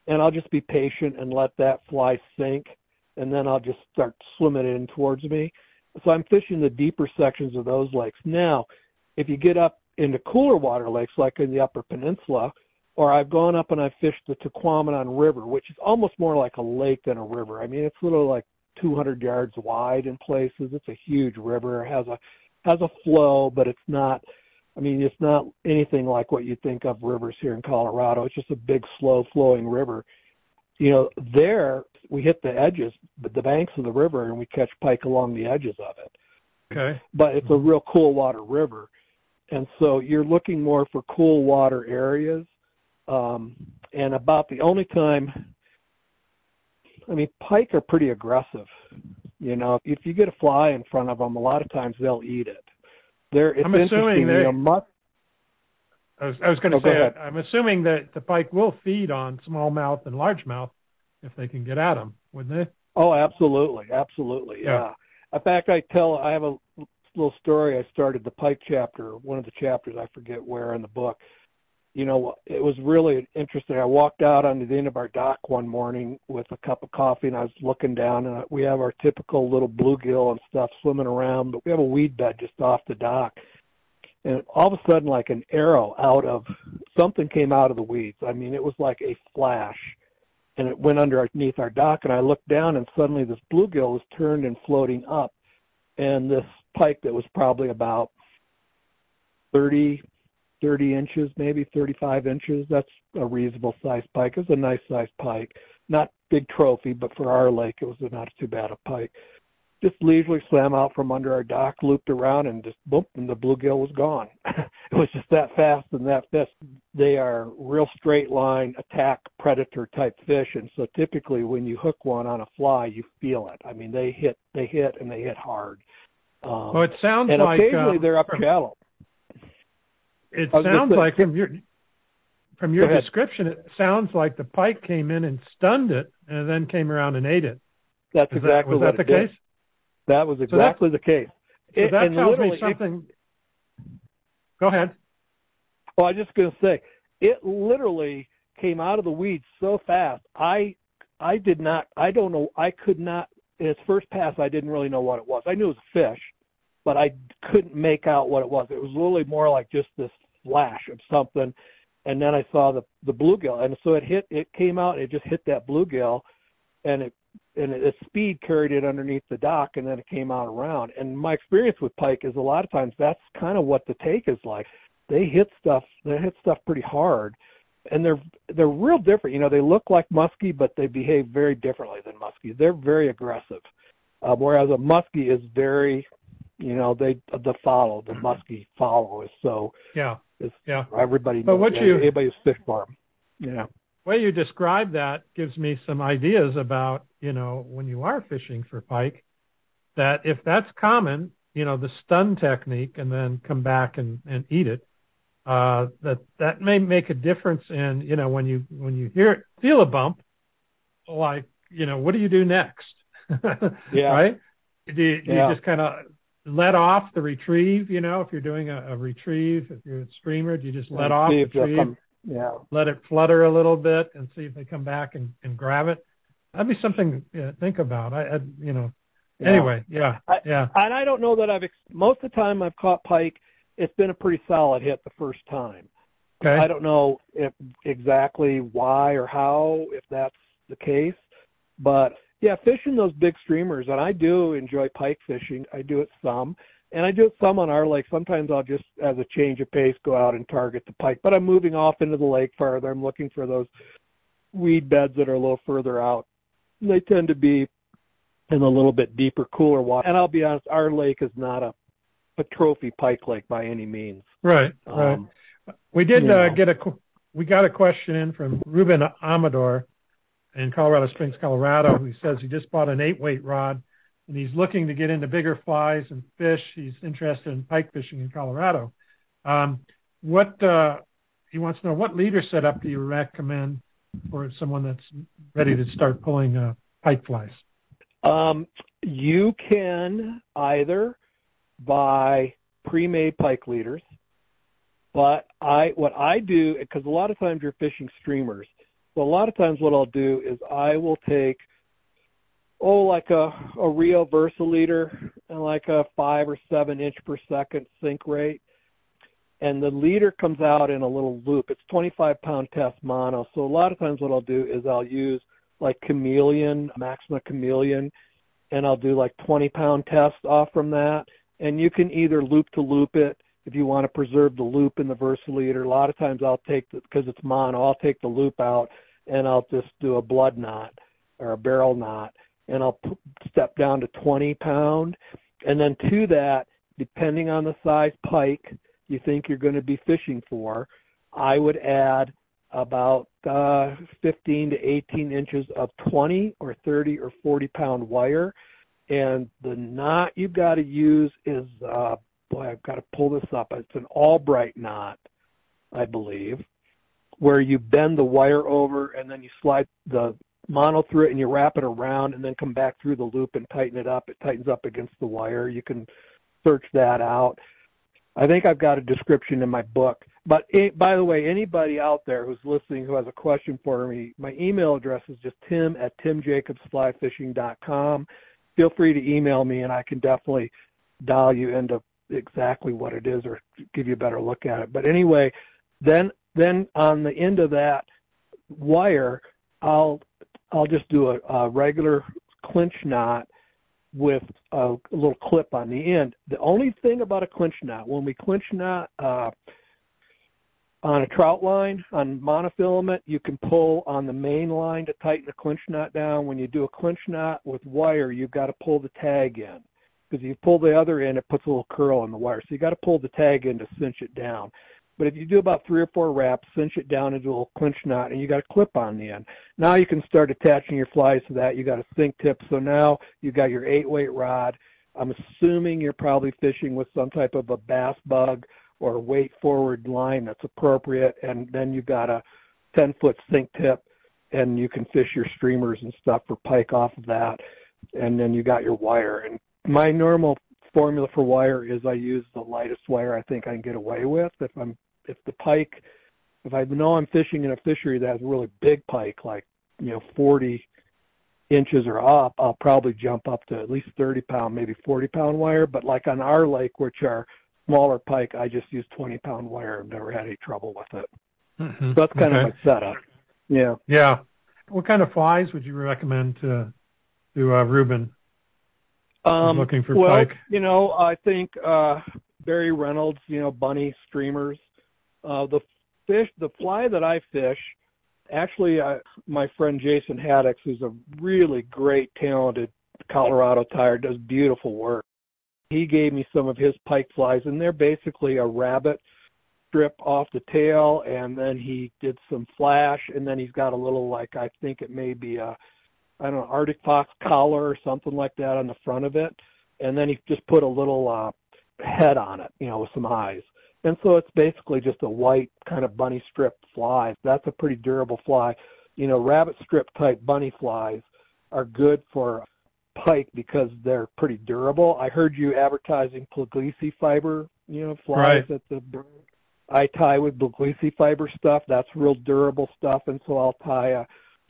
and I'll just be patient and let that fly sink and then I'll just start swimming in towards me. So I'm fishing the deeper sections of those lakes. Now, if you get up into cooler water lakes like in the upper peninsula, or I've gone up and I've fished the Tahquamenon River, which is almost more like a lake than a river. I mean, it's literally like 200 yards wide in places. It's a huge river. It has a has a flow, but it's not. I mean, it's not anything like what you think of rivers here in Colorado. It's just a big, slow flowing river. You know, there we hit the edges, the banks of the river, and we catch pike along the edges of it. Okay. But it's a real cool water river, and so you're looking more for cool water areas. Um, and about the only time, I mean, pike are pretty aggressive. You know, if you get a fly in front of them, a lot of times they'll eat it. They're, it's I'm assuming they. You know, I was, I was going to oh, say, go I'm assuming that the pike will feed on smallmouth and largemouth if they can get at them, wouldn't they? Oh, absolutely, absolutely, yeah. yeah. In fact, I tell, I have a little story. I started the pike chapter, one of the chapters, I forget where in the book, you know, it was really interesting. I walked out onto the end of our dock one morning with a cup of coffee, and I was looking down, and we have our typical little bluegill and stuff swimming around, but we have a weed bed just off the dock. And all of a sudden, like an arrow out of something came out of the weeds. I mean, it was like a flash, and it went underneath our dock. And I looked down, and suddenly this bluegill was turned and floating up, and this pike that was probably about 30, 30 inches, maybe 35 inches. That's a reasonable size pike. It was a nice size pike. Not big trophy, but for our lake, it was not too bad a pike. Just leisurely swam out from under our dock, looped around, and just boom, and the bluegill was gone. it was just that fast and that fast. They are real straight line attack predator type fish, and so typically when you hook one on a fly, you feel it. I mean, they hit, they hit, and they hit hard. Um, well, it sounds and like occasionally uh, they're up shallow. It I was gonna sounds like from your from your description, it sounds like the pike came in and stunned it, and then came around and ate it. That's Is exactly that, was that the did. case? That was that- exactly the case. So It- that and tells me literally, it- something. Go ahead. Well, I was just going to say, it literally came out of the weeds so fast. I, I did not. I don't know. I could not. In its first pass, I didn't really know what it was. I knew it was a fish, but I couldn't make out what it was. It was literally more like just this flash of something, and then I saw the the bluegill, and so it hit. It came out. It just hit that bluegill, and it and it, its speed carried it underneath the dock, and then it came out around. And my experience with pike is a lot of times that's kind of what the take is like. They hit stuff. They hit stuff pretty hard, and they're they're real different. You know, they look like muskie, but they behave very differently than muskie. They're very aggressive, uh, whereas a muskie is very, you know, they the follow the muskie follow is so Yeah. It's Yeah. everybody. But knows, what you- anybody who's fished for 'em. Yeah. way you describe that gives me some ideas about, you know, when you are fishing for pike, that if that's common, you know, the stun technique and then come back and, and eat it, uh, that, that may make a difference in, you know, when you, when you hear, it, feel a bump, like, you know, what do you do next? Yeah. Right? Do you, do Yeah. you just kind of let off the retrieve? You know, if you're doing a, a retrieve, if you're a streamer, do you just let And off the retrieve, come- Yeah. let it flutter a little bit, and see if they come back and, and grab it? That'd be something to you know, think about. I, I you know. Yeah. Anyway, yeah, I- yeah, And I don't know that I've, ex- most of the time I've caught pike, it's been a pretty solid hit the first time. okay, I don't know if exactly why or how, if that's the case. But yeah, fishing those big streamers, and I do enjoy pike fishing. I do it some, and I do it some on our lake. Sometimes I'll just, as a change of pace, go out and target the pike. But I'm moving off into the lake farther. I'm looking for those weed beds that are a little further out. And they tend to be in a little bit deeper, cooler water. And I'll be honest, our lake is not a, a trophy pike lake by any means. right, right. Um, We did uh, know. get a we got a question in from Ruben Amador in Colorado Springs, Colorado, who says he just bought an eight weight rod and he's looking to get into bigger flies and fish. He's interested in pike fishing in Colorado. Um, what uh, he wants to know: what leader setup do you recommend for someone that's ready to start pulling uh, pike flies? Um, you can either buy pre-made pike leaders, but I what I do because a lot of times you're fishing streamers. So a lot of times what I'll do is I will take oh like a a Rio VersiLeader and like a five or seven inch per second sink rate. And the leader comes out in a little loop. It's 25 pound test mono. So a lot of times what I'll do is I'll use like chameleon, Maxima chameleon, and I'll do like 20 pound test off from that. And you can either loop to loop it if you want to preserve the loop in the VersiLeader. A lot of times I'll take because it's mono, I'll take the loop out and I'll just do a blood knot or a barrel knot and I'll p- step down to 20 pound. And then to that, depending on the size pike you think you're going to be fishing for, I would add about uh, 15 to 18 inches of 20 or 30 or 40 pound wire. And the knot you've got to use is, uh, boy, I've got to pull this up. It's an Albright knot, I believe, where you bend the wire over and then you slide the mono through it and you wrap it around and then come back through the loop and tighten it up. It tightens up against the wire. You can search that out. I think I've got a description in my book. But it, by the way, anybody out there who's listening who has a question for me, my email address is just tim at timjacobsflyfishing.com. Feel free to email me, and I can definitely dial you into exactly what it is or give you a better look at it. But anyway, then then on the end of that wire, I'll I'll just do a, a regular clinch knot with a, a little clip on the end. The only thing about a clinch knot, when we clinch knot uh, on a trout line on monofilament, you can pull on the main line to tighten the clinch knot down. When you do a clinch knot with wire, you've got to pull the tag in because if you pull the other end, it puts a little curl on the wire. So you got to pull the tag in to cinch it down. But if you do about three or four wraps, cinch it down into a little clinch knot, and you got a clip on the end. Now you can start attaching your flies to that. You got a sink tip, so now you got your eight weight rod. I'm assuming you're probably fishing with some type of a bass bug or weight forward line that's appropriate, and then you've got a 10 foot sink tip, and you can fish your streamers and stuff for pike off of that, and then you got your wire. And my normal formula for wire is I use the lightest wire I think I can get away with. If I'm if the pike, if I know I'm fishing in a fishery that has a really big pike, like you know 40 inches or up, I'll probably jump up to at least 30 pound, maybe 40 pound wire. But like on our lake, which are smaller pike, I just use 20 pound wire. I've never had any trouble with it. Mhm. So that's kind Okay. of my setup. Yeah. Yeah. What kind of flies would you recommend to to uh, Ruben? Um, looking for well, pike. you know, I think uh, Barry Reynolds, you know, bunny streamers. Uh, the fish, the fly that I fish, actually, uh, my friend Jason Haddix, who's a really great, talented Colorado tyer, does beautiful work. He gave me some of his pike flies, and they're basically a rabbit strip off the tail, and then he did some flash, and then he's got a little, like I think it may be a I don't know, Arctic Fox collar or something like that on the front of it. And then he just put a little uh, head on it, you know, with some eyes. And so it's basically just a white kind of bunny strip fly. That's a pretty durable fly. You know, rabbit strip type bunny flies are good for pike because they're pretty durable. I heard you advertising Puglisi fiber, you know, flies right. at the I tie with Puglisi fiber stuff. That's real durable stuff, and so I'll tie a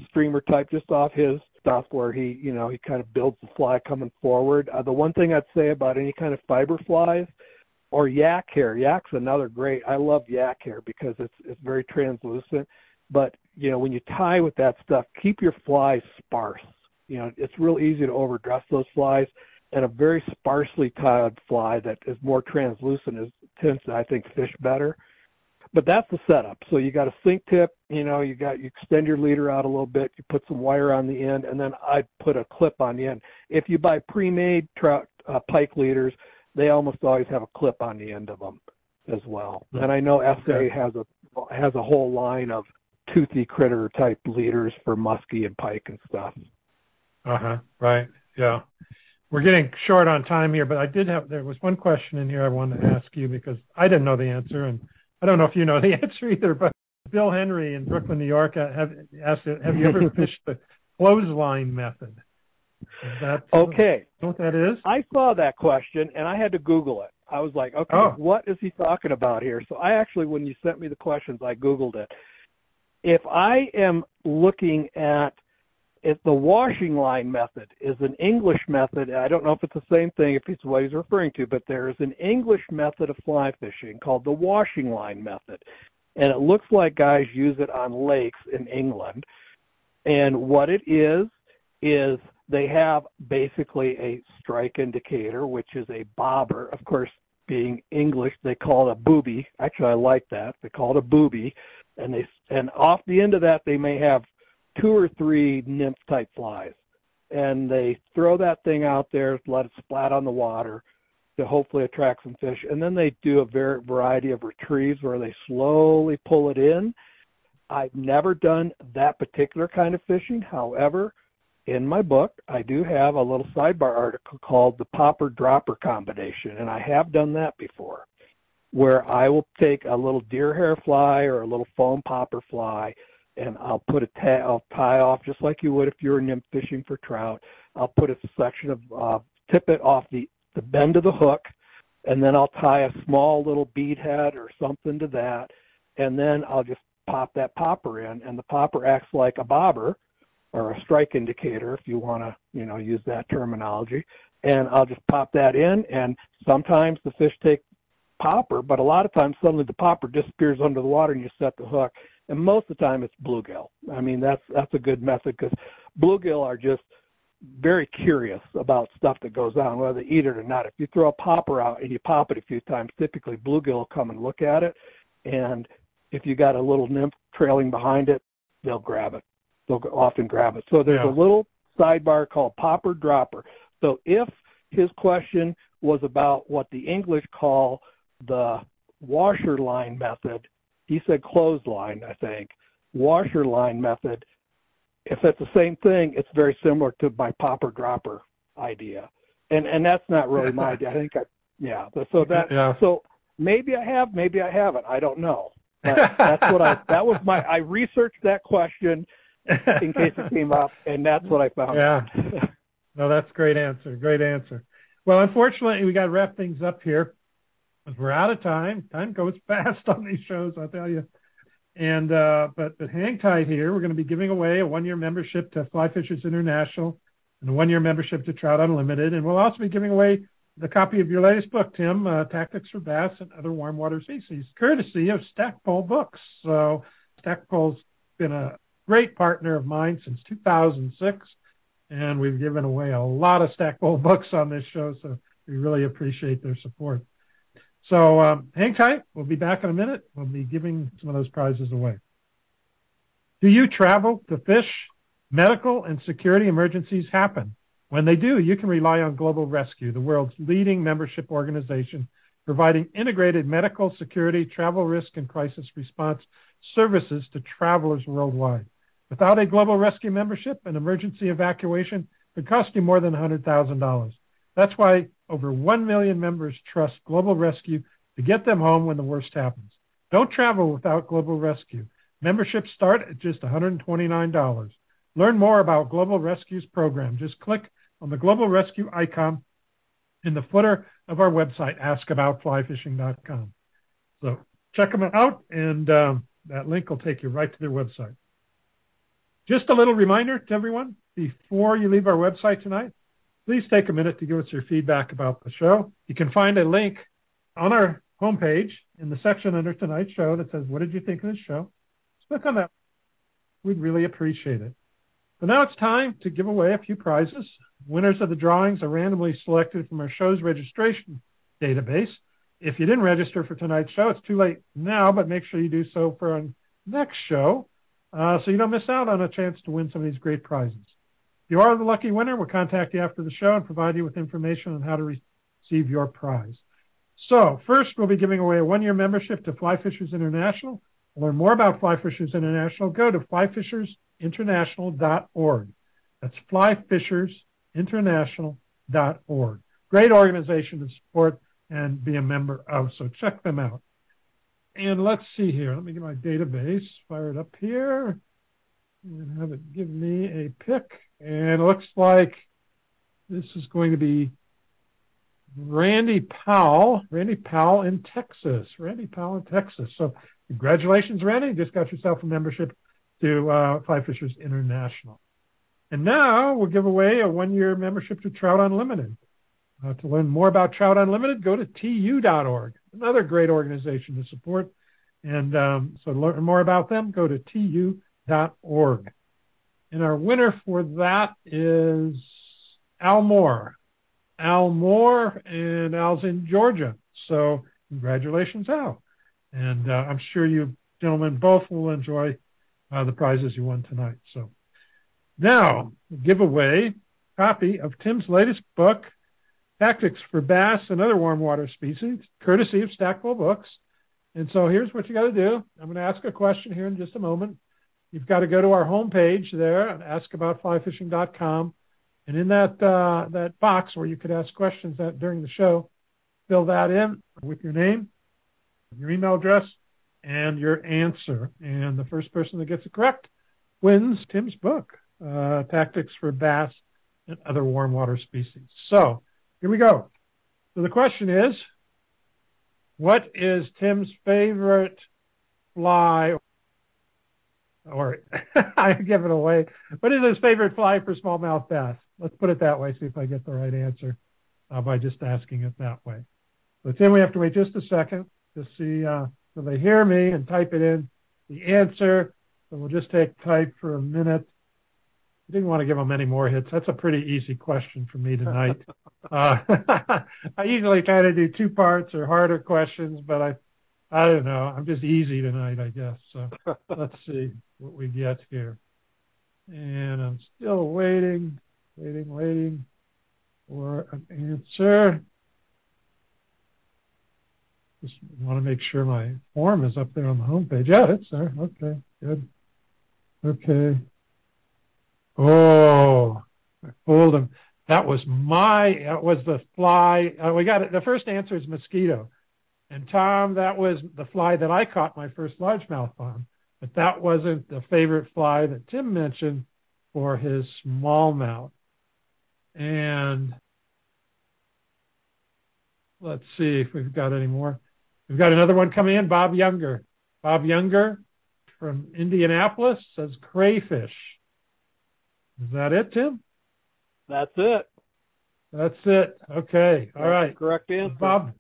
streamer type just off his stuff where he, you know, he kind of builds the fly coming forward. Uh, the one thing I'd say about any kind of fiber flies or yak hair, yak's another great. I love yak hair because it's it's very translucent. But you know, when you tie with that stuff, keep your flies sparse. You know, it's real easy to overdress those flies, and a very sparsely tied fly that is more translucent is tends to, I think, fish better. But that's the setup. So you got a sink tip, you know, you got you extend your leader out a little bit, you put some wire on the end, and then I put a clip on the end. If you buy pre-made trout uh, pike leaders, they almost always have a clip on the end of them as well. And I know SA has a has a whole line of toothy critter type leaders for muskie and pike and stuff. Uh huh. Right. Yeah. We're getting short on time here, but I did have there was one question in here I wanted to ask you because I didn't know the answer, and I don't know if you know the answer either. But Bill Henry in Brooklyn, New York, uh, have asked, "Have you ever fished the clothesline method?" That okay? What that is? I saw that question and I had to Google it. I was like, okay, oh. what is he talking about here? So I actually, when you sent me the questions, I Googled it. If I am looking at if the washing line method is an English method, I don't know if it's the same thing, if it's what he's referring to, but there is an English method of fly fishing called the washing line method. And it looks like guys use it on lakes in England. And what it is, is they have basically a strike indicator, which is a bobber. Of course, being English, they call it a booby. Actually, I like that. They call it a booby. And they and off the end of that, they may have two or three nymph type flies. And they throw that thing out there, let it splat on the water to hopefully attract some fish. And then they do a ver- variety of retrieves where they slowly pull it in. I've never done that particular kind of fishing. However, in my book, I do have a little sidebar article called the popper dropper combination, and I have done that before, where I will take a little deer hair fly or a little foam popper fly, and I'll put a ta- I'll tie off just like you would if you were nymph fishing for trout. I'll put a section of uh, tippet off the the bend of the hook, and then I'll tie a small little bead head or something to that, and then I'll just pop that popper in, and the popper acts like a bobber or a strike indicator if you want to, you know, use that terminology. And I'll just pop that in and sometimes the fish take popper, but a lot of times suddenly the popper disappears under the water and you set the hook. And most of the time it's bluegill. I mean, that's, that's a good method because bluegill are just very curious about stuff that goes on, whether they eat it or not. If you throw a popper out and you pop it a few times, typically bluegill will come and look at it. And if you got a little nymph trailing behind it, they'll grab it they'll often grab it. So there's yeah. a little sidebar called popper dropper. So if his question was about what the English call the washer line method, he said clothesline, I think. Washer line method. If it's the same thing, it's very similar to my popper dropper idea. And and that's not really my idea. I think I yeah. So that yeah. so maybe I have, maybe I haven't. I don't know. But that's what I that was my I researched that question in case it came up, and that's what I found. Yeah. No, that's a great answer. Great answer. Well, unfortunately, we got to wrap things up here we're out of time. Time goes fast on these shows, I'll tell you. And uh, but but hang tight here. We're going to be giving away a one-year membership to Fly Fishers International and a one-year membership to Trout Unlimited, and we'll also be giving away the copy of your latest book, Tim, uh, Tactics for Bass and Other Warm Water Species, courtesy of Stackpole Books. So Stackpole's been a great partner of mine since 2006, and we've given away a lot of Stackpole books on this show, so we really appreciate their support. So um, hang tight. We'll be back in a minute. We'll be giving some of those prizes away. Do you travel to fish? Medical and security emergencies happen. When they do, you can rely on Global Rescue, the world's leading membership organization providing integrated medical, security, travel risk, and crisis response services to travelers worldwide. Without a Global Rescue membership, an emergency evacuation could cost you more than $100,000. That's why over 1 million members trust Global Rescue to get them home when the worst happens. Don't travel without Global Rescue. Memberships start at just $129. Learn more about Global Rescue's program. Just click on the global rescue icon in the footer of our website, askaboutflyfishing.com. So check them out, and um, that link will take you right to their website. Just a little reminder to everyone, before you leave our website tonight, please take a minute to give us your feedback about the show. You can find a link on our homepage in the section under tonight's show that says, what did you think of this show? Just click on that. We'd really appreciate it. But now it's time to give away a few prizes. Winners of the drawings are randomly selected from our show's registration database. If you didn't register for tonight's show, it's too late now, but make sure you do so for our next show uh, so you don't miss out on a chance to win some of these great prizes. You are the lucky winner, we'll contact you after the show and provide you with information on how to receive your prize. So first, we'll be giving away a one-year membership to Fly Fishers International. To learn more about Fly Fishers International, go to flyfishersinternational.org. That's flyfishersinternational.org. Great organization to support and be a member of, so check them out. And let's see here. Let me get my database fired up here and have it give me a pick. And it looks like this is going to be Randy Powell. Randy Powell in Texas. Randy Powell in Texas. So congratulations, Randy. You just got yourself a membership to uh, Fly Fishers International. And now we'll give away a one-year membership to Trout Unlimited. Uh, to learn more about Trout Unlimited, go to tu.org, another great organization to support. And um, so to learn more about them, go to tu.org. And our winner for that is Al Moore. Al Moore, and Al's in Georgia. So congratulations, Al. And uh, I'm sure you gentlemen both will enjoy uh, the prizes you won tonight. So now, give away copy of Tim's latest book, Tactics for Bass and Other Warm Water Species, courtesy of Stackpole Books. And so here's what you got to do. I'm going to ask a question here in just a moment. You've got to go to our homepage there at askaboutflyfishing.com. And in that, uh, that box where you could ask questions that during the show, fill that in with your name, your email address, and your answer. And the first person that gets it correct wins Tim's book, uh, Tactics for Bass and Other Warm Water Species. So here we go. So the question is, what is Tim's favorite fly? Or I give it away. What is his favorite fly for smallmouth bass? Let's put it that way. See if I get the right answer uh, by just asking it that way. But then we have to wait just a second to see uh, so they hear me and type it in the answer. So we'll just take type for a minute. I didn't want to give them any more hits. That's a pretty easy question for me tonight. uh, I usually try to do two parts or harder questions, but I, I don't know. I'm just easy tonight, I guess. So let's see what we get here. And I'm still waiting, waiting, waiting for an answer. Just want to make sure my form is up there on the homepage. Yeah, it's there. Okay, good. Okay. Oh, I fooled him. That was my, that was the fly. Uh, we got it. The first answer is mosquito. And Tom, that was the fly that I caught my first largemouth on. But that wasn't the favorite fly that Tim mentioned for his smallmouth. And let's see if we've got any more. We've got another one coming in, Bob Younger. Bob Younger from Indianapolis says crayfish. Is that it, Tim? That's it. That's it. Okay. All That's right. correct answer. Bob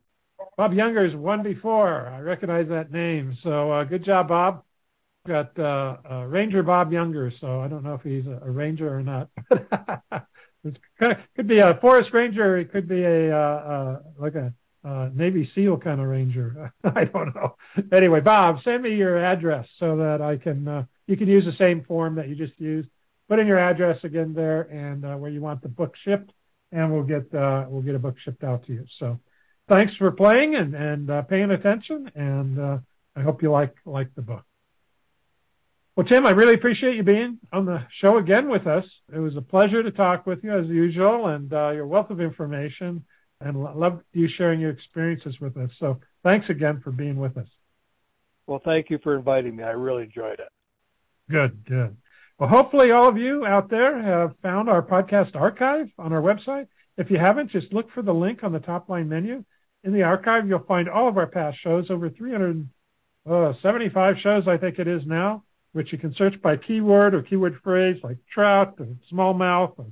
Bob Younger's won before. I recognize that name. So uh, good job, Bob. Got uh, uh, Ranger Bob Younger. So I don't know if he's a, a ranger or not. it could be a forest ranger. It could be a uh, uh, like a uh, Navy SEAL kind of ranger. I don't know. Anyway, Bob, send me your address so that I can. Uh, you can use the same form that you just used. Put in your address again there and uh, where you want the book shipped, and we'll get uh, we'll get a book shipped out to you. So, thanks for playing and and uh, paying attention, and uh, I hope you like like the book. Well, Tim, I really appreciate you being on the show again with us. It was a pleasure to talk with you as usual, and uh, your wealth of information and love you sharing your experiences with us. So thanks again for being with us. Well, thank you for inviting me. I really enjoyed it. Good, good. Well, hopefully all of you out there have found our podcast archive on our website. If you haven't, just look for the link on the top line menu. In the archive, you'll find all of our past shows, over 375 shows, I think it is now, which you can search by keyword or keyword phrase like trout or smallmouth or,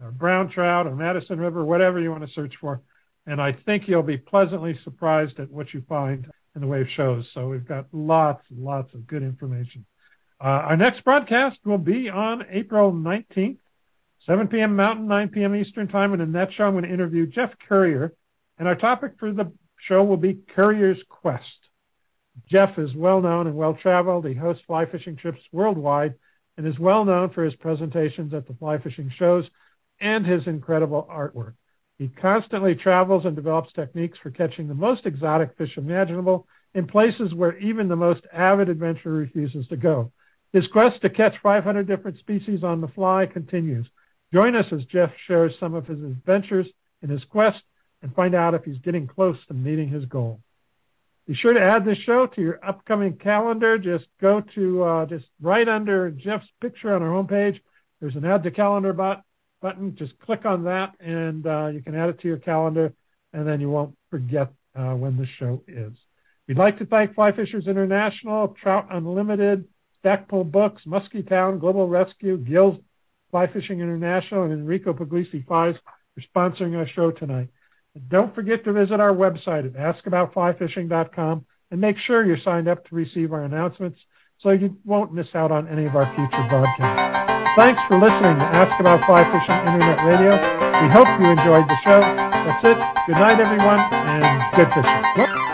or brown trout or Madison River, whatever you want to search for. And I think you'll be pleasantly surprised at what you find in the way of shows. So we've got lots and lots of good information. Uh, our next broadcast will be on April 19th, 7 p.m. Mountain, 9 p.m. Eastern Time. And in that show, I'm going to interview Jeff Currier. And our topic for the show will be Currier's Quest. Jeff is well known and well traveled. He hosts fly fishing trips worldwide and is well known for his presentations at the fly fishing shows and his incredible artwork. He constantly travels and develops techniques for catching the most exotic fish imaginable in places where even the most avid adventurer refuses to go. His quest to catch 500 different species on the fly continues. Join us as Jeff shares some of his adventures in his quest and find out if he's getting close to meeting his goal. Be sure to add this show to your upcoming calendar. Just go to uh, just right under Jeff's picture on our homepage. There's an add to calendar bot- button. Just click on that, and uh, you can add it to your calendar, and then you won't forget uh, when the show is. We'd like to thank Fly Fishers International, Trout Unlimited, Stackpole Books, Muskie Town, Global Rescue, Gills Fly Fishing International, and Enrico Puglisi Fibers for sponsoring our show tonight. Don't forget to visit our website at askaboutflyfishing.com and make sure you're signed up to receive our announcements so you won't miss out on any of our future broadcasts. Thanks for listening to Ask About Fly Fishing Internet Radio. We hope you enjoyed the show. That's it. Good night, everyone, and good fishing.